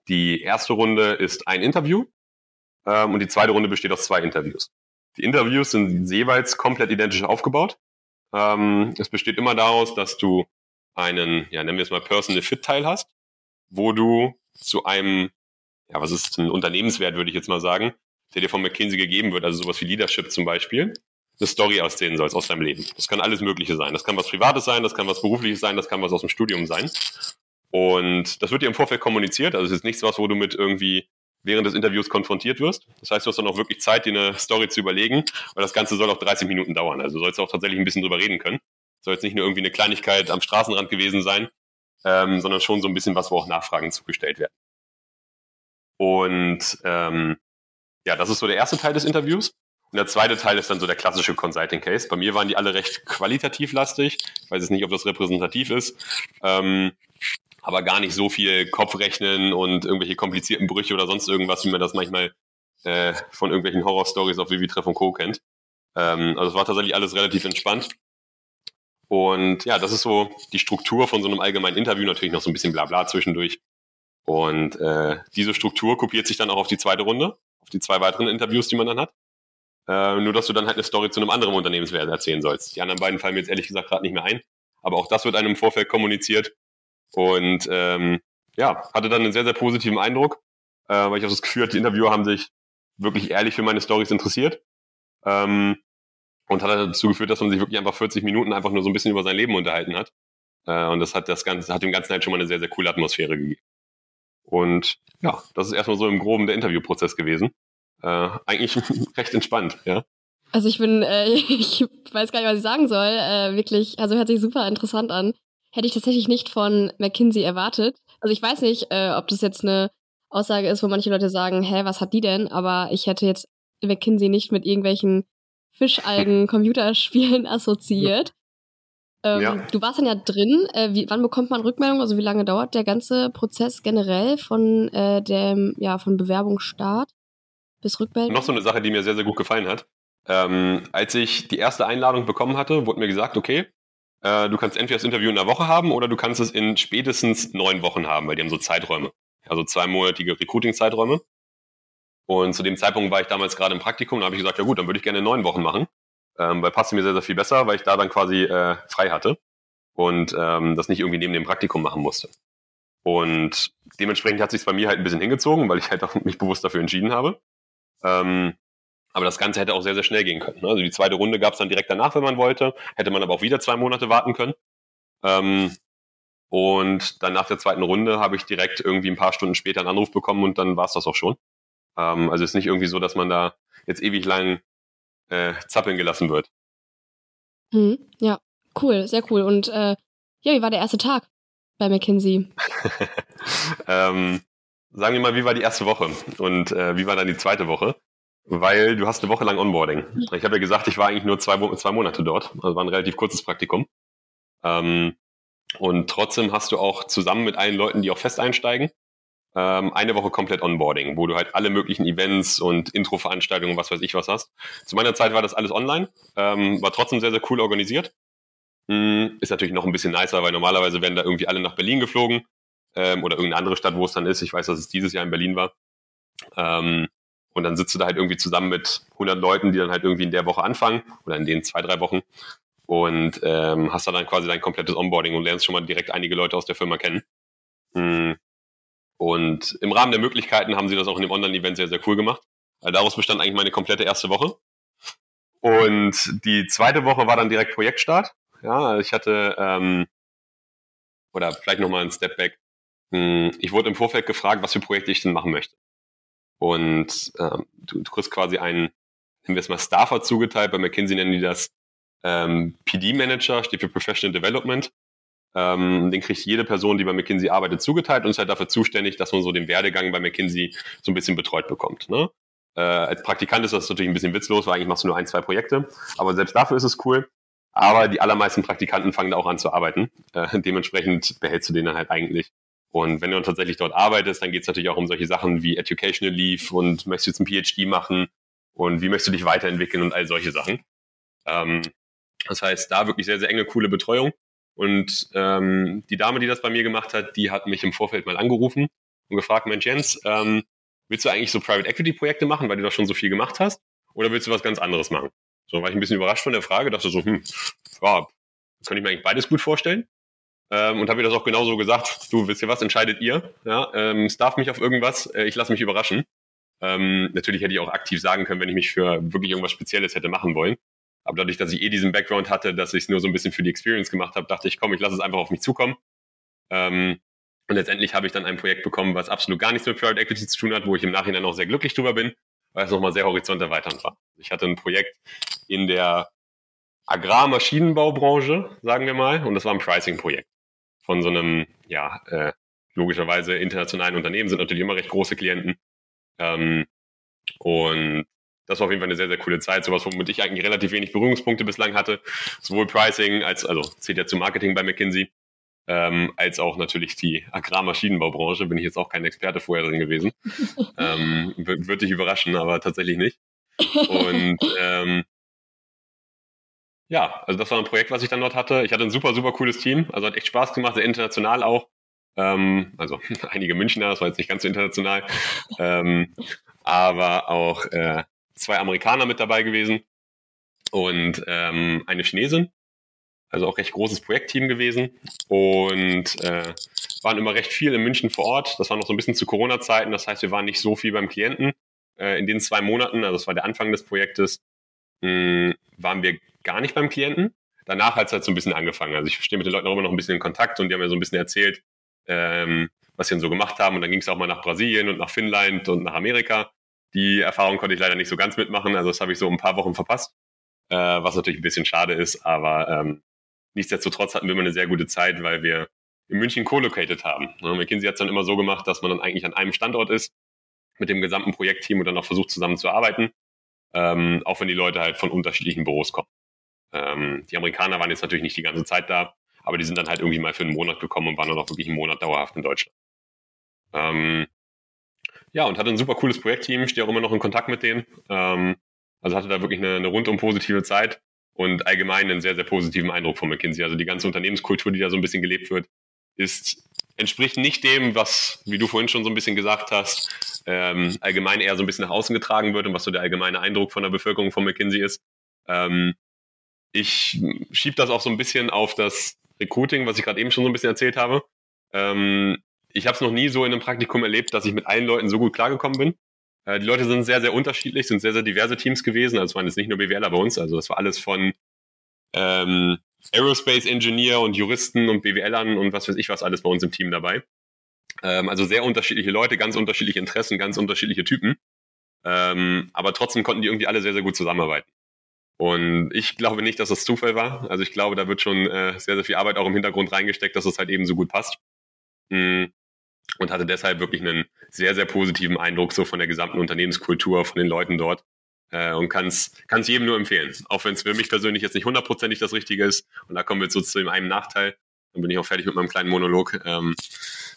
die erste Runde ist ein Interview ähm, und die zweite Runde besteht aus zwei Interviews. Die Interviews sind jeweils komplett identisch aufgebaut. Ähm, es besteht immer daraus, dass du einen, ja, nennen wir es mal Personal Fit Teil hast, wo du zu einem, ja, was ist ein Unternehmenswert, würde ich jetzt mal sagen, der dir von McKinsey gegeben wird, also sowas wie Leadership zum Beispiel, eine Story aussehen sollst aus deinem Leben. Das kann alles Mögliche sein. Das kann was Privates sein, das kann was Berufliches sein, das kann was aus dem Studium sein. Und das wird dir im Vorfeld kommuniziert. Also es ist nichts was, wo du mit irgendwie während des Interviews konfrontiert wirst. Das heißt, du hast dann auch wirklich Zeit, dir eine Story zu überlegen, weil das Ganze soll auch 30 Minuten dauern. Also du sollst auch tatsächlich ein bisschen drüber reden können. Soll jetzt nicht nur irgendwie eine Kleinigkeit am Straßenrand gewesen sein, ähm, sondern schon so ein bisschen was, wo auch Nachfragen zugestellt werden. Und ähm, ja, das ist so der erste Teil des Interviews. Und der zweite Teil ist dann so der klassische Consulting Case. Bei mir waren die alle recht qualitativ lastig. Ich weiß jetzt nicht, ob das repräsentativ ist. Ähm, aber gar nicht so viel Kopfrechnen und irgendwelche komplizierten Brüche oder sonst irgendwas, wie man das manchmal äh, von irgendwelchen Horror-Stories auf Vivi Treff und Co. kennt. Ähm, also es war tatsächlich alles relativ entspannt. Und ja, das ist so die Struktur von so einem allgemeinen Interview, natürlich noch so ein bisschen Blabla zwischendurch. Und äh, diese Struktur kopiert sich dann auch auf die zweite Runde auf die zwei weiteren Interviews, die man dann hat. Äh, nur, dass du dann halt eine Story zu einem anderen Unternehmenswert erzählen sollst. Die anderen beiden fallen mir jetzt ehrlich gesagt gerade nicht mehr ein. Aber auch das wird einem im Vorfeld kommuniziert. Und ähm, ja, hatte dann einen sehr, sehr positiven Eindruck, äh, weil ich auch das Gefühl hatte, die Interviewer haben sich wirklich ehrlich für meine Stories interessiert. Ähm, und hat dazu geführt, dass man sich wirklich einfach 40 Minuten einfach nur so ein bisschen über sein Leben unterhalten hat. Äh, und das hat das Ganze, hat dem Ganzen halt schon mal eine sehr, sehr coole Atmosphäre gegeben. Und ja, das ist erstmal so im Groben der Interviewprozess gewesen. Äh, eigentlich recht entspannt, ja. Also ich bin, äh, ich weiß gar nicht, was ich sagen soll. Äh, wirklich, also hört sich super interessant an. Hätte ich tatsächlich nicht von McKinsey erwartet. Also ich weiß nicht, äh, ob das jetzt eine Aussage ist, wo manche Leute sagen, hä, was hat die denn? Aber ich hätte jetzt McKinsey nicht mit irgendwelchen Fischalgen-Computerspielen assoziiert. Ähm, ja. Du warst dann ja drin. Äh, wie, wann bekommt man Rückmeldung? Also wie lange dauert der ganze Prozess generell von äh, dem, ja, von Bewerbungsstart bis Rückmeldung? Noch so eine Sache, die mir sehr, sehr gut gefallen hat. Ähm, als ich die erste Einladung bekommen hatte, wurde mir gesagt, okay, äh, du kannst entweder das Interview in einer Woche haben oder du kannst es in spätestens neun Wochen haben, weil die haben so Zeiträume. Also zweimonatige Recruiting-Zeiträume. Und zu dem Zeitpunkt war ich damals gerade im Praktikum, da habe ich gesagt, ja gut, dann würde ich gerne neun Wochen machen ähm, weil passte mir sehr, sehr viel besser, weil ich da dann quasi äh, frei hatte und ähm, das nicht irgendwie neben dem Praktikum machen musste. Und dementsprechend hat sich bei mir halt ein bisschen hingezogen, weil ich halt auch mich bewusst dafür entschieden habe. Ähm, aber das Ganze hätte auch sehr, sehr schnell gehen können. Ne? Also die zweite Runde gab es dann direkt danach, wenn man wollte. Hätte man aber auch wieder zwei Monate warten können. Ähm, und dann nach der zweiten Runde habe ich direkt irgendwie ein paar Stunden später einen Anruf bekommen und dann war es das auch schon. Ähm, also es ist nicht irgendwie so, dass man da jetzt ewig lang äh, zappeln gelassen wird. Hm, ja, cool, sehr cool. Und äh, ja, wie war der erste Tag bei McKinsey? ähm, sagen wir mal, wie war die erste Woche und äh, wie war dann die zweite Woche? Weil du hast eine Woche lang Onboarding. Ich habe ja gesagt, ich war eigentlich nur zwei, zwei Monate dort. Also war ein relativ kurzes Praktikum. Ähm, und trotzdem hast du auch zusammen mit allen Leuten, die auch fest einsteigen, ähm, eine Woche komplett Onboarding, wo du halt alle möglichen Events und Intro-Veranstaltungen, was weiß ich was hast. Zu meiner Zeit war das alles online, ähm, war trotzdem sehr, sehr cool organisiert. Mhm, ist natürlich noch ein bisschen nicer, weil normalerweise werden da irgendwie alle nach Berlin geflogen ähm, oder irgendeine andere Stadt, wo es dann ist. Ich weiß, dass es dieses Jahr in Berlin war. Ähm, und dann sitzt du da halt irgendwie zusammen mit 100 Leuten, die dann halt irgendwie in der Woche anfangen oder in den zwei, drei Wochen und ähm, hast da dann quasi dein komplettes Onboarding und lernst schon mal direkt einige Leute aus der Firma kennen. Mhm. Und im Rahmen der Möglichkeiten haben sie das auch in dem Online-Event sehr, sehr cool gemacht. Weil daraus bestand eigentlich meine komplette erste Woche. Und die zweite Woche war dann direkt Projektstart. Ja, ich hatte, ähm, oder vielleicht nochmal ein Step back. Hm, ich wurde im Vorfeld gefragt, was für Projekte ich denn machen möchte. Und ähm, du, du kriegst quasi einen, nehmen wir es mal Staffer zugeteilt, bei McKinsey nennen die das ähm, PD-Manager, steht für Professional Development. Ähm, den kriegt jede Person, die bei McKinsey arbeitet, zugeteilt und ist halt dafür zuständig, dass man so den Werdegang bei McKinsey so ein bisschen betreut bekommt. Ne? Äh, als Praktikant ist das natürlich ein bisschen witzlos, weil eigentlich machst du nur ein, zwei Projekte. Aber selbst dafür ist es cool. Aber die allermeisten Praktikanten fangen da auch an zu arbeiten. Äh, dementsprechend behältst du den dann halt eigentlich. Und wenn du dann tatsächlich dort arbeitest, dann geht es natürlich auch um solche Sachen wie Educational Leave und möchtest du jetzt ein PhD machen und wie möchtest du dich weiterentwickeln und all solche Sachen. Ähm, das heißt, da wirklich sehr, sehr enge, coole Betreuung. Und ähm, die Dame, die das bei mir gemacht hat, die hat mich im Vorfeld mal angerufen und gefragt, Mensch Jens, ähm, willst du eigentlich so Private Equity Projekte machen, weil du da schon so viel gemacht hast? Oder willst du was ganz anderes machen? So war ich ein bisschen überrascht von der Frage, dachte so, hm, ja, könnte ich mir eigentlich beides gut vorstellen. Ähm, und habe mir das auch genauso gesagt, du wisst ihr was, entscheidet ihr. Ja, ähm, es darf mich auf irgendwas, äh, ich lasse mich überraschen. Ähm, natürlich hätte ich auch aktiv sagen können, wenn ich mich für wirklich irgendwas Spezielles hätte machen wollen. Aber dadurch, dass ich eh diesen Background hatte, dass ich es nur so ein bisschen für die Experience gemacht habe, dachte ich, komm, ich lasse es einfach auf mich zukommen. Ähm, und letztendlich habe ich dann ein Projekt bekommen, was absolut gar nichts mit Private Equity zu tun hat, wo ich im Nachhinein auch sehr glücklich drüber bin, weil es nochmal sehr horizonterweiternd war. Ich hatte ein Projekt in der Agrarmaschinenbaubranche, sagen wir mal, und das war ein Pricing-Projekt von so einem, ja, äh, logischerweise internationalen Unternehmen, sind natürlich immer recht große Klienten. Ähm, und das war auf jeden Fall eine sehr, sehr coole Zeit. Sowas, womit ich eigentlich relativ wenig Berührungspunkte bislang hatte. Sowohl Pricing als, also zählt ja zu Marketing bei McKinsey, ähm, als auch natürlich die Agrarmaschinenbaubranche. Bin ich jetzt auch kein Experte vorher drin gewesen. ähm, Würde dich überraschen, aber tatsächlich nicht. Und ähm, ja, also das war ein Projekt, was ich dann dort hatte. Ich hatte ein super, super cooles Team. Also hat echt Spaß gemacht, sehr international auch. Ähm, also einige Münchner, das war jetzt nicht ganz so international. ähm, aber auch äh, zwei Amerikaner mit dabei gewesen und ähm, eine Chinesin. Also auch recht großes Projektteam gewesen und äh, waren immer recht viel in München vor Ort. Das war noch so ein bisschen zu Corona-Zeiten. Das heißt, wir waren nicht so viel beim Klienten. Äh, in den zwei Monaten, also das war der Anfang des Projektes, mh, hm, waren wir gar nicht beim Klienten. Danach hat es halt so ein bisschen angefangen. Also ich stehe mit den Leuten auch immer noch ein bisschen in Kontakt und die haben mir so ein bisschen erzählt, ähm, was sie denn so gemacht haben. Und dann ging es auch mal nach Brasilien und nach Finnland und nach Amerika. Die Erfahrung konnte ich leider nicht so ganz mitmachen, also das habe ich so ein paar Wochen verpasst, äh, was natürlich ein bisschen schade ist, aber ähm, nichtsdestotrotz hatten wir immer eine sehr gute Zeit, weil wir in München co-located haben. Ne? McKinsey hat es dann immer so gemacht, dass man dann eigentlich an einem Standort ist mit dem gesamten Projektteam und dann auch versucht zusammenzuarbeiten, ähm, auch wenn die Leute halt von unterschiedlichen Büros kommen. Ähm, die Amerikaner waren jetzt natürlich nicht die ganze Zeit da, aber die sind dann halt irgendwie mal für einen Monat gekommen und waren dann auch wirklich einen Monat dauerhaft in Deutschland. Ähm, ja, und hatte ein super cooles Projektteam, stehe auch immer noch in Kontakt mit denen. Ähm, also hatte da wirklich eine, eine rundum positive Zeit und allgemein einen sehr, sehr positiven Eindruck von McKinsey. Also die ganze Unternehmenskultur, die da so ein bisschen gelebt wird, ist, entspricht nicht dem, was, wie du vorhin schon so ein bisschen gesagt hast, ähm, allgemein eher so ein bisschen nach außen getragen wird und was so der allgemeine Eindruck von der Bevölkerung von McKinsey ist. Ähm, ich schiebe das auch so ein bisschen auf das Recruiting, was ich gerade eben schon so ein bisschen erzählt habe. Ähm, ich habe es noch nie so in einem Praktikum erlebt, dass ich mit allen Leuten so gut klargekommen bin. Äh, die Leute sind sehr, sehr unterschiedlich, sind sehr, sehr diverse Teams gewesen. Also es waren jetzt nicht nur BWLer bei uns, also das war alles von ähm, Aerospace Engineer und Juristen und BWLern und was weiß ich was alles bei uns im Team dabei. Ähm, also sehr unterschiedliche Leute, ganz unterschiedliche Interessen, ganz unterschiedliche Typen. Ähm, aber trotzdem konnten die irgendwie alle sehr, sehr gut zusammenarbeiten. Und ich glaube nicht, dass das Zufall war. Also ich glaube, da wird schon äh, sehr, sehr viel Arbeit auch im Hintergrund reingesteckt, dass es halt eben so gut passt. Mm. Und hatte deshalb wirklich einen sehr, sehr positiven Eindruck so von der gesamten Unternehmenskultur, von den Leuten dort. Äh, und kann es jedem nur empfehlen. Auch wenn es für mich persönlich jetzt nicht hundertprozentig das Richtige ist. Und da kommen wir so zu dem einen Nachteil. Dann bin ich auch fertig mit meinem kleinen Monolog. Ähm,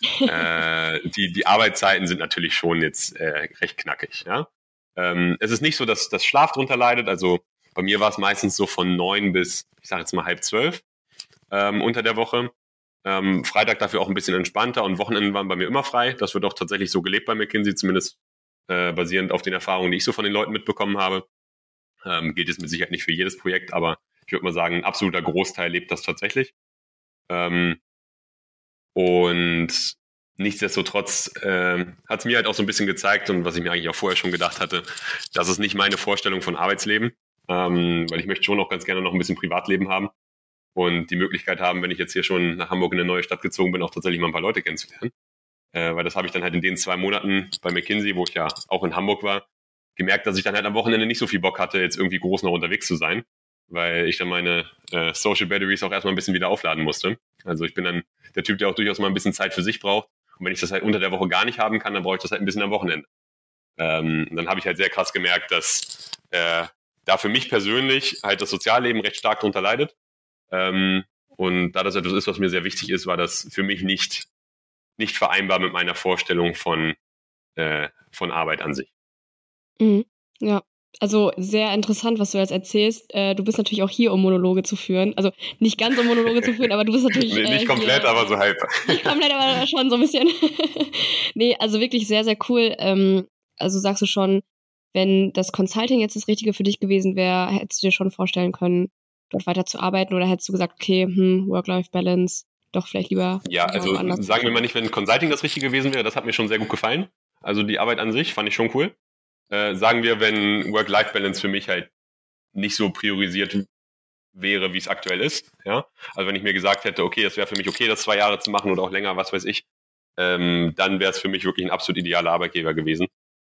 äh, die, die Arbeitszeiten sind natürlich schon jetzt äh, recht knackig. Ja? Ähm, es ist nicht so, dass das Schlaf drunter leidet. Also bei mir war es meistens so von neun bis, ich sage jetzt mal halb zwölf ähm, unter der Woche. Ähm, Freitag dafür auch ein bisschen entspannter und Wochenenden waren bei mir immer frei. Das wird auch tatsächlich so gelebt bei McKinsey, zumindest äh, basierend auf den Erfahrungen, die ich so von den Leuten mitbekommen habe. Ähm, gilt es mit Sicherheit nicht für jedes Projekt, aber ich würde mal sagen, ein absoluter Großteil lebt das tatsächlich. Ähm, und nichtsdestotrotz äh, hat es mir halt auch so ein bisschen gezeigt und was ich mir eigentlich auch vorher schon gedacht hatte, dass es nicht meine Vorstellung von Arbeitsleben, ähm, weil ich möchte schon auch ganz gerne noch ein bisschen Privatleben haben und die Möglichkeit haben, wenn ich jetzt hier schon nach Hamburg in eine neue Stadt gezogen bin, auch tatsächlich mal ein paar Leute kennenzulernen. Äh, weil das habe ich dann halt in den zwei Monaten bei McKinsey, wo ich ja auch in Hamburg war, gemerkt, dass ich dann halt am Wochenende nicht so viel Bock hatte, jetzt irgendwie groß noch unterwegs zu sein, weil ich dann meine äh, Social Batteries auch erstmal ein bisschen wieder aufladen musste. Also ich bin dann der Typ, der auch durchaus mal ein bisschen Zeit für sich braucht. Und wenn ich das halt unter der Woche gar nicht haben kann, dann brauche ich das halt ein bisschen am Wochenende. Ähm, dann habe ich halt sehr krass gemerkt, dass äh, da für mich persönlich halt das Sozialleben recht stark darunter leidet. Ähm, und da das etwas ist, was mir sehr wichtig ist, war das für mich nicht, nicht vereinbar mit meiner Vorstellung von, äh, von Arbeit an sich. Mhm. Ja, also sehr interessant, was du jetzt erzählst. Äh, du bist natürlich auch hier, um Monologe zu führen. Also nicht ganz um Monologe zu führen, aber du bist natürlich. nee, nicht äh, komplett, hier, aber so halb. Nicht komplett, aber schon so ein bisschen. nee, also wirklich sehr, sehr cool. Ähm, also sagst du schon, wenn das Consulting jetzt das Richtige für dich gewesen wäre, hättest du dir schon vorstellen können, dort weiter zu arbeiten oder hättest du gesagt, okay, hm, Work-Life-Balance, doch vielleicht lieber. Ja, also sagen wir mal nicht, wenn Consulting das Richtige gewesen wäre, das hat mir schon sehr gut gefallen. Also die Arbeit an sich fand ich schon cool. Äh, sagen wir, wenn Work-Life-Balance für mich halt nicht so priorisiert wäre, wie es aktuell ist. Ja? Also wenn ich mir gesagt hätte, okay, das wäre für mich okay, das zwei Jahre zu machen oder auch länger, was weiß ich, ähm, dann wäre es für mich wirklich ein absolut idealer Arbeitgeber gewesen.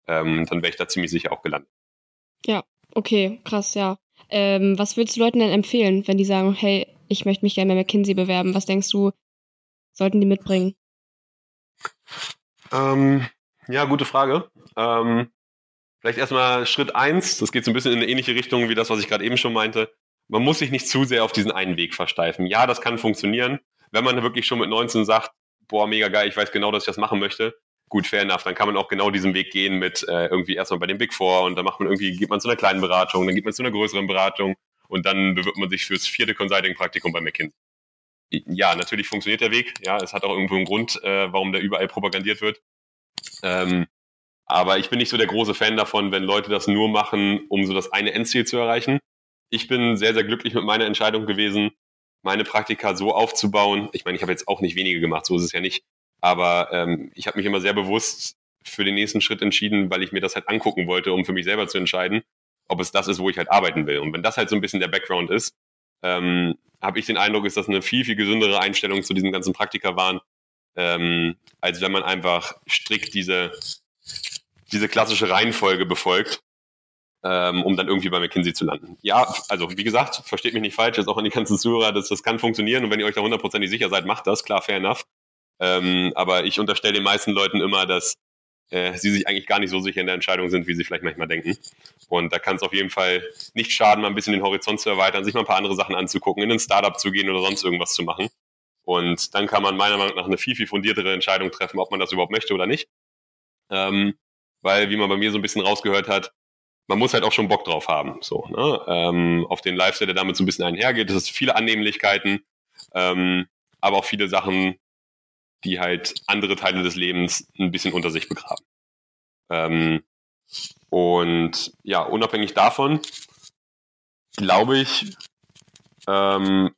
Ähm, dann wäre ich da ziemlich sicher auch gelandet. Ja, okay, krass, ja. Ähm, was würdest du Leuten denn empfehlen, wenn die sagen, hey, ich möchte mich gerne bei McKinsey bewerben? Was denkst du, sollten die mitbringen? Ähm, ja, gute Frage. Ähm, Vielleicht erstmal Schritt eins, das geht so ein bisschen in eine ähnliche Richtung wie das, was ich gerade eben schon meinte. Man muss sich nicht zu sehr auf diesen einen Weg versteifen. Ja, das kann funktionieren. Wenn man wirklich schon mit 19 sagt, boah, mega geil, ich weiß genau, dass ich das machen möchte, gut, fair enough. Dann kann man auch genau diesen Weg gehen mit äh, irgendwie erstmal bei den Big Four und dann macht man irgendwie, geht man zu einer kleinen Beratung, dann geht man zu einer größeren Beratung und dann bewirbt man sich fürs vierte Consulting-Praktikum bei McKinsey. Ja, natürlich funktioniert der Weg. Ja, es hat auch irgendwo einen Grund, äh, warum der überall propagandiert wird. Ähm, aber ich bin nicht so der große Fan davon, wenn Leute das nur machen, um so das eine Endziel zu erreichen. Ich bin sehr, sehr glücklich mit meiner Entscheidung gewesen, meine Praktika so aufzubauen. Ich meine, ich habe jetzt auch nicht wenige gemacht, so ist es ja nicht. Aber ähm, ich habe mich immer sehr bewusst für den nächsten Schritt entschieden, weil ich mir das halt angucken wollte, um für mich selber zu entscheiden, ob es das ist, wo ich halt arbeiten will. Und wenn das halt so ein bisschen der Background ist, ähm, habe ich den Eindruck, ist das eine viel, viel gesündere Einstellung zu diesem ganzen Praktika waren, ähm, als wenn man einfach strikt diese diese klassische Reihenfolge befolgt, ähm, um dann irgendwie bei McKinsey zu landen. Ja, also wie gesagt, versteht mich nicht falsch, jetzt auch an die ganzen Zuhörer, dass das kann funktionieren und wenn ihr euch da hundertprozentig sicher seid, macht das, klar, fair enough. Ähm, aber ich unterstelle den meisten Leuten immer, dass äh, sie sich eigentlich gar nicht so sicher in der Entscheidung sind, wie sie vielleicht manchmal denken. Und da kann es auf jeden Fall nicht schaden, mal ein bisschen den Horizont zu erweitern, sich mal ein paar andere Sachen anzugucken, in ein Startup zu gehen oder sonst irgendwas zu machen. Und dann kann man meiner Meinung nach eine viel, viel fundiertere Entscheidung treffen, ob man das überhaupt möchte oder nicht. Ähm, weil, wie man bei mir so ein bisschen rausgehört hat, man muss halt auch schon Bock drauf haben, so, ne? ähm, auf den Lifestyle, der damit so ein bisschen einhergeht. Das ist viele Annehmlichkeiten, ähm, aber auch viele Sachen, die halt andere Teile des Lebens ein bisschen unter sich begraben. Ähm, und ja, unabhängig davon, glaube ich, ähm,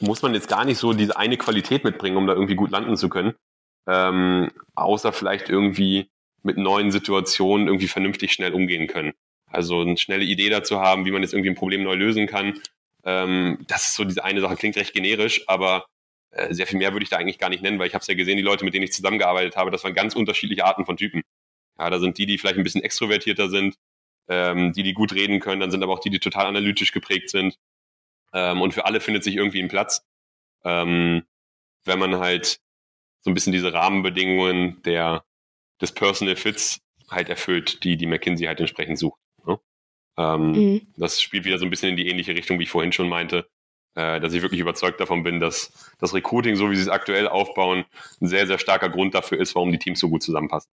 muss man jetzt gar nicht so diese eine Qualität mitbringen, um da irgendwie gut landen zu können. Ähm, außer vielleicht irgendwie mit neuen Situationen irgendwie vernünftig schnell umgehen können. Also eine schnelle Idee dazu haben, wie man jetzt irgendwie ein Problem neu lösen kann. Ähm, das ist so diese eine Sache, klingt recht generisch, aber äh, sehr viel mehr würde ich da eigentlich gar nicht nennen, weil ich habe es ja gesehen, die Leute, mit denen ich zusammengearbeitet habe, das waren ganz unterschiedliche Arten von Typen. Ja, da sind die, die vielleicht ein bisschen extrovertierter sind, ähm, die, die gut reden können, dann sind aber auch die, die total analytisch geprägt sind. Ähm, und für alle findet sich irgendwie ein Platz, ähm, wenn man halt so ein bisschen diese Rahmenbedingungen der, des Personal Fits halt erfüllt, die die McKinsey halt entsprechend sucht. Ne? Ähm, mhm. Das spielt wieder so ein bisschen in die ähnliche Richtung, wie ich vorhin schon meinte, äh, dass ich wirklich überzeugt davon bin, dass das Recruiting, so wie sie es aktuell aufbauen, ein sehr, sehr starker Grund dafür ist, warum die Teams so gut zusammenpassen.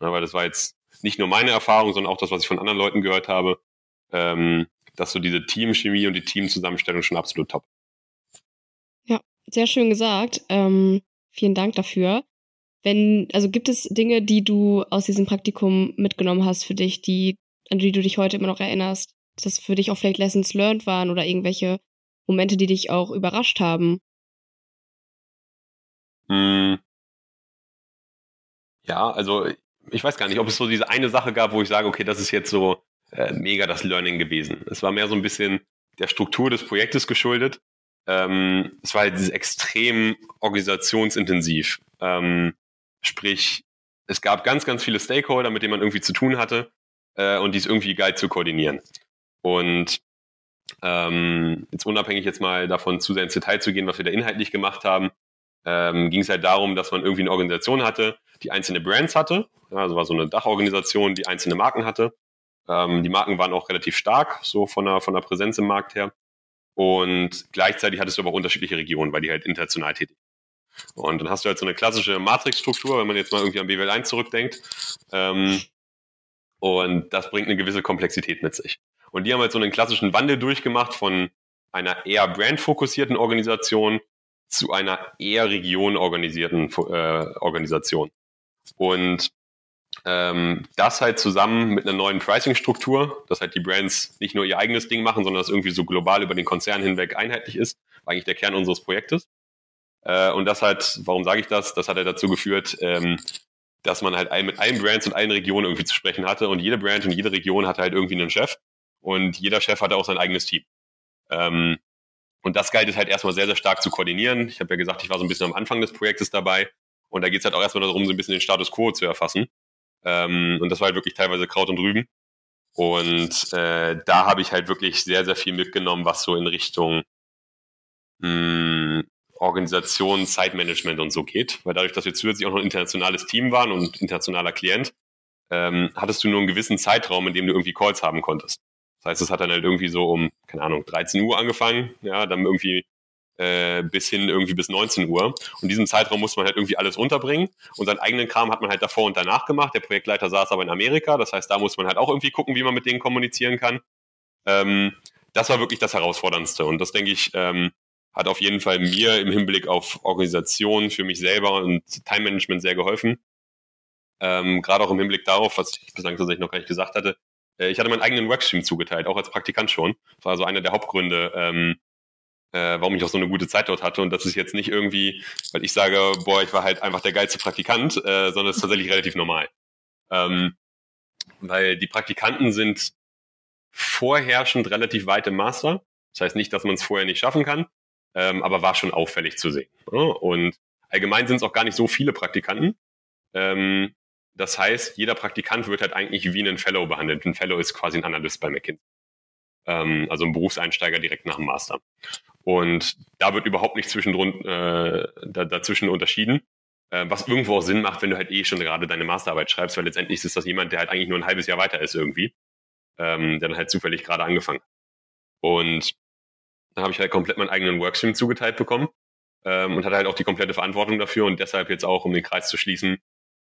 Ja, weil das war jetzt nicht nur meine Erfahrung, sondern auch das, was ich von anderen Leuten gehört habe, ähm, dass so diese Teamchemie und die Teamzusammenstellung schon absolut top. Ja, sehr schön gesagt. Ähm, vielen Dank dafür. Wenn, also gibt es Dinge, die du aus diesem Praktikum mitgenommen hast für dich, die, an die du dich heute immer noch erinnerst, dass für dich auch vielleicht Lessons learned waren oder irgendwelche Momente, die dich auch überrascht haben? Hm. Ja, also ich weiß gar nicht, ob es so diese eine Sache gab, wo ich sage, okay, das ist jetzt so äh, mega das Learning gewesen. Es war mehr so ein bisschen der Struktur des Projektes geschuldet. Ähm, es war halt dieses extrem organisationsintensiv. Ähm, sprich, es gab ganz, ganz viele Stakeholder, mit denen man irgendwie zu tun hatte äh, und die ist irgendwie geil zu koordinieren. Und ähm, jetzt unabhängig jetzt mal davon zu sehr ins Detail zu gehen, was wir da inhaltlich gemacht haben, ähm, ging es halt darum, dass man irgendwie eine Organisation hatte, die einzelne Brands hatte. Ja, also war so eine Dachorganisation, die einzelne Marken hatte. Ähm, die Marken waren auch relativ stark, so von der, von der Präsenz im Markt her. Und gleichzeitig hattest du aber unterschiedliche Regionen, weil die halt international tätig und dann hast du halt so eine klassische Matrixstruktur, wenn man jetzt mal irgendwie an BWL 1 zurückdenkt. Ähm, und das bringt eine gewisse Komplexität mit sich. Und die haben halt so einen klassischen Wandel durchgemacht von einer eher brandfokussierten Organisation zu einer eher regionorganisierten äh, Organisation. Und ähm, das halt zusammen mit einer neuen Pricing-Struktur, dass halt die Brands nicht nur ihr eigenes Ding machen, sondern das irgendwie so global über den Konzern hinweg einheitlich ist, war eigentlich der Kern unseres Projektes. Äh, und das hat, warum sage ich das? Das hat halt dazu geführt, ähm, dass man halt mit allen Brands und allen Regionen irgendwie zu sprechen hatte. Und jede Brand und jede Region hatte halt irgendwie einen Chef. Und jeder Chef hatte auch sein eigenes Team. Ähm, und das galt es halt erstmal sehr, sehr stark zu koordinieren. Ich habe ja gesagt, ich war so ein bisschen am Anfang des Projektes dabei. Und da geht es halt auch erstmal darum, so ein bisschen den Status quo zu erfassen. Ähm, und das war halt wirklich teilweise Kraut und Rüben. Und äh, da habe ich halt wirklich sehr, sehr viel mitgenommen, was so in Richtung mh, hm, Organisation, Zeitmanagement und so geht. Weil dadurch, dass wir zusätzlich auch noch ein internationales Team waren und internationaler Klient, ähm, hattest du nur einen gewissen Zeitraum, in dem du irgendwie Calls haben konntest. Das heißt, es hat dann halt irgendwie so um, keine Ahnung, 13 Uhr angefangen, ja, dann irgendwie äh, bis hin irgendwie bis 19 Uhr. Und diesen Zeitraum musste man halt irgendwie alles unterbringen. Und seinen eigenen Kram hat man halt davor und danach gemacht. Der Projektleiter saß aber in Amerika. Das heißt, da muss man halt auch irgendwie gucken, wie man mit denen kommunizieren kann. Ähm, das war wirklich das Herausforderndste. Und das, denke ich, ähm, hat auf jeden Fall mir im Hinblick auf Organisation für mich selber und Time Management sehr geholfen. Ähm, Gerade auch im Hinblick darauf, was ich bislang tatsächlich noch gar nicht gesagt hatte. Äh, ich hatte meinen eigenen Workstream zugeteilt, auch als Praktikant schon. Das war also einer der Hauptgründe, ähm, äh, warum ich auch so eine gute Zeit dort hatte. Und das ist jetzt nicht irgendwie, weil ich sage, boah, ich war halt einfach der geilste Praktikant, äh, sondern es ist tatsächlich relativ normal. Ähm, weil die Praktikanten sind vorherrschend relativ weit im Master. Das heißt nicht, dass man es vorher nicht schaffen kann, ähm, aber war schon auffällig zu sehen. Ne? Und allgemein sind es auch gar nicht so viele Praktikanten. Ähm, das heißt, jeder Praktikant wird halt eigentlich wie ein Fellow behandelt. Ein Fellow ist quasi ein Analyst bei McKinsey. Ähm, also ein Berufseinsteiger direkt nach dem Master. Und da wird überhaupt nicht zwischendrin, äh, da, dazwischen unterschieden. Äh, was irgendwo auch Sinn macht, wenn du halt eh schon gerade deine Masterarbeit schreibst, weil letztendlich ist das jemand, der halt eigentlich nur ein halbes Jahr weiter ist irgendwie, ähm, der dann halt zufällig gerade angefangen hat. Und da habe ich halt komplett meinen eigenen Workstream zugeteilt bekommen ähm, und hatte halt auch die komplette Verantwortung dafür und deshalb jetzt auch, um den Kreis zu schließen,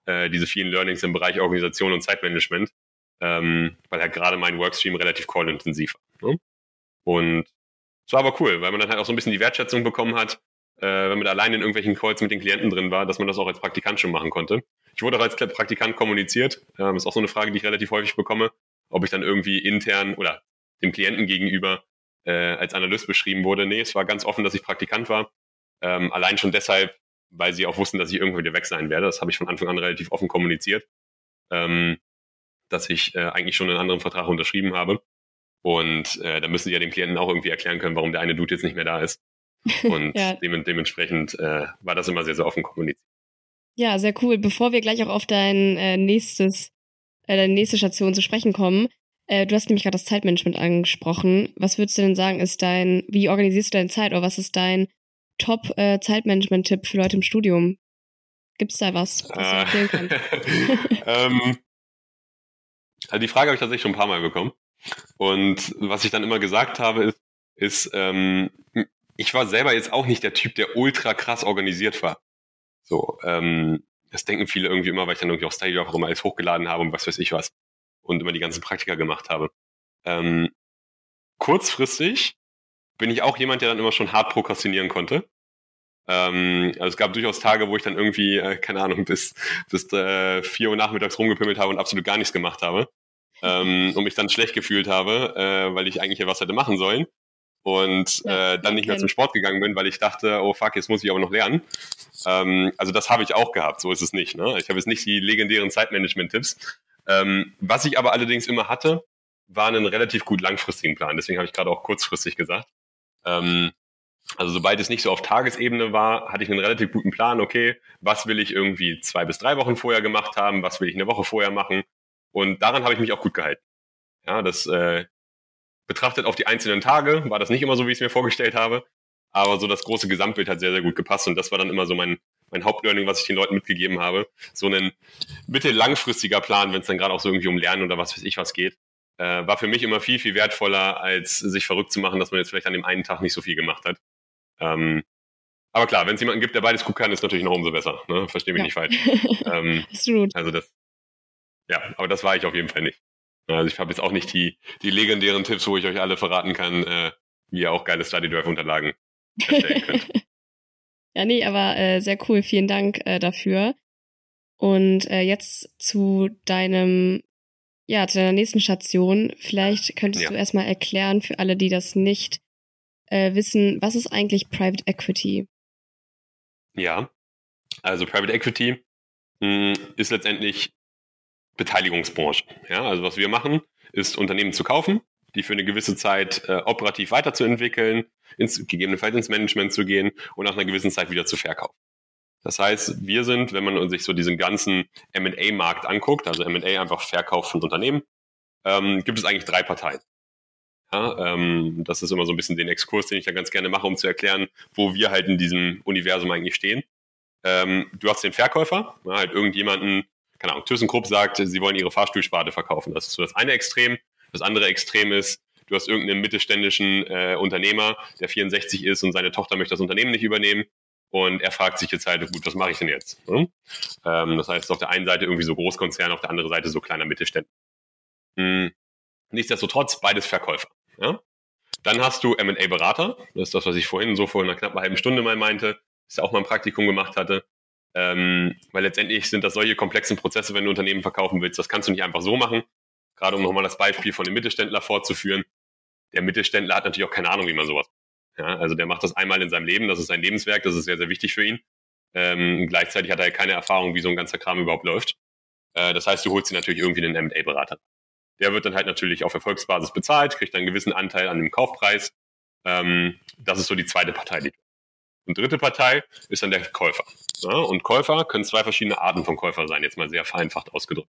äh, diese vielen Learnings im Bereich Organisation und Zeitmanagement, ähm, weil halt gerade mein Workstream relativ call-intensiv war. Ne? Und es war aber cool, weil man dann halt auch so ein bisschen die Wertschätzung bekommen hat, äh, wenn man allein in irgendwelchen Calls mit den Klienten drin war, dass man das auch als Praktikant schon machen konnte. Ich wurde auch als Praktikant kommuniziert. Ähm, ist auch so eine Frage, die ich relativ häufig bekomme, ob ich dann irgendwie intern oder dem Klienten gegenüber äh, als Analyst beschrieben wurde. Nee, es war ganz offen, dass ich Praktikant war. Ähm, allein schon deshalb, weil sie auch wussten, dass ich irgendwann wieder weg sein werde. Das habe ich von Anfang an relativ offen kommuniziert, ähm, dass ich äh, eigentlich schon einen anderen Vertrag unterschrieben habe. Und äh, da müssen sie ja dem Klienten auch irgendwie erklären können, warum der eine Dude jetzt nicht mehr da ist. Und ja. dem, dementsprechend äh, war das immer sehr, sehr offen kommuniziert. Ja, sehr cool. Bevor wir gleich auch auf dein äh, nächstes, äh, deine nächste Station zu sprechen kommen, Äh, du hast nämlich gerade das Zeitmanagement angesprochen. Was würdest du denn sagen, ist dein, wie organisierst du deine Zeit oder was ist dein Top-Zeitmanagement-Tipp äh, für Leute im Studium? Gibt es da was, was du empfehlen kannst? ähm, also die Frage habe ich tatsächlich schon ein paar Mal bekommen. Und was ich dann immer gesagt habe, ist, ist ähm, ich war selber jetzt auch nicht der Typ, der ultra krass organisiert war. So, ähm, das denken viele irgendwie immer, weil ich dann irgendwie auf Stadia auch immer alles hochgeladen habe und was weiß ich was. Und immer die ganzen Praktika gemacht habe. Ähm, kurzfristig bin ich auch jemand, der dann immer schon hart prokrastinieren konnte. Ähm, also es gab durchaus Tage, wo ich dann irgendwie, äh, keine Ahnung, bis, bis äh, vier Uhr nachmittags rumgepimmelt habe und absolut gar nichts gemacht habe. Ähm, und mich dann schlecht gefühlt habe, äh, weil ich eigentlich ja was hätte machen sollen und ja, äh, dann nicht mehr zum Sport gegangen bin, weil ich dachte, oh fuck, jetzt muss ich aber noch lernen. Ähm, also das habe ich auch gehabt, so ist es nicht. Ne? Ich habe jetzt nicht die legendären Zeitmanagement-Tipps. Ähm, was ich aber allerdings immer hatte, war einen relativ gut langfristigen Plan. Deswegen habe ich gerade auch kurzfristig gesagt. Ähm, also sobald es nicht so auf Tagesebene war, hatte ich einen relativ guten Plan. Okay, was will ich irgendwie zwei bis drei Wochen vorher gemacht haben? Was will ich eine Woche vorher machen? Und daran habe ich mich auch gut gehalten. Ja, das äh, betrachtet auf die einzelnen Tage war das nicht immer so, wie ich es mir vorgestellt habe. Aber so das große Gesamtbild hat sehr, sehr gut gepasst. Und das war dann immer so mein, mein Hauptlearning, was ich den Leuten mitgegeben habe. So ein mittellangfristiger Plan, wenn es dann gerade auch so irgendwie um Lernen oder was weiß ich was geht, äh, war für mich immer viel, viel wertvoller, als sich verrückt zu machen, dass man jetzt vielleicht an dem einen Tag nicht so viel gemacht hat. Ähm, aber klar, wenn es jemanden gibt, der beides gut kann, ist natürlich noch umso besser. Ne? Verstehe mich ja. nicht falsch. ähm, Absolut. Also das, ja, aber das war ich auf jeden Fall nicht. Also ich habe jetzt auch nicht die, die legendären Tipps, wo ich euch alle verraten kann, äh, wie ihr auch geile Study Drive Unterlagen erstellen könnt. ja, nee, aber äh, sehr cool. Vielen Dank äh, dafür. Und äh, jetzt zu deinem, ja, zu deiner nächsten Station. Vielleicht könntest ja. du erstmal erklären für alle, die das nicht äh, wissen, was ist eigentlich Private Equity? Ja, also Private Equity mh, hm, ist letztendlich Beteiligungsbranche. Ja, also was wir machen, ist Unternehmen zu kaufen, die für eine gewisse Zeit äh, operativ weiterzuentwickeln, ins, gegebenenfalls ins Management zu gehen und nach einer gewissen Zeit wieder zu verkaufen. Das heißt, wir sind, wenn man sich so diesen ganzen M&A-Markt anguckt, also M&A einfach Verkauf von Unternehmen, ähm, gibt es eigentlich drei Parteien. Ja, ähm, das ist immer so ein bisschen den Exkurs, den ich da ganz gerne mache, um zu erklären, wo wir halt in diesem Universum eigentlich stehen. Ähm, du hast den Verkäufer, ja, halt irgendjemanden, keine Ahnung, ThyssenKrupp sagt, sie wollen ihre Fahrstuhlsparte verkaufen. Das ist so das eine Extrem. Das andere Extrem ist, du hast irgendeinen mittelständischen äh, Unternehmer, der 64 ist und seine Tochter möchte das Unternehmen nicht übernehmen. Und er fragt sich jetzt halt, gut, was mache ich denn jetzt? Hm? Ähm, das heißt, auf der einen Seite irgendwie so Großkonzern, auf der anderen Seite so kleiner Mittelständler. Hm. Nichtsdestotrotz, beides Verkäufer. Ja? Dann hast du M&A-Berater. Das ist das, was ich vorhin so vor einer knappen halben Stunde mal meinte, dass ich auch mal ein Praktikum gemacht hatte. Ähm, weil letztendlich sind das solche komplexen Prozesse, wenn du Unternehmen verkaufen willst. Das kannst du nicht einfach so machen. Gerade um nochmal das Beispiel von dem Mittelständler fortzuführen. Der Mittelständler hat natürlich auch keine Ahnung, wie man sowas. Ja, also der macht das einmal in seinem Leben. Das ist sein Lebenswerk. Das ist sehr, sehr wichtig für ihn. Ähm, gleichzeitig hat er keine Erfahrung, wie so ein ganzer Kram überhaupt läuft. Äh, das heißt, du holst dir natürlich irgendwie einen M&A-Berater. Der wird dann halt natürlich auf Erfolgsbasis bezahlt, kriegt einen gewissen Anteil an dem Kaufpreis. Ähm, das ist so die zweite Partei, die und dritte Partei ist dann der Käufer. Ja, und Käufer können zwei verschiedene Arten von Käufer sein, jetzt mal sehr vereinfacht ausgedrückt.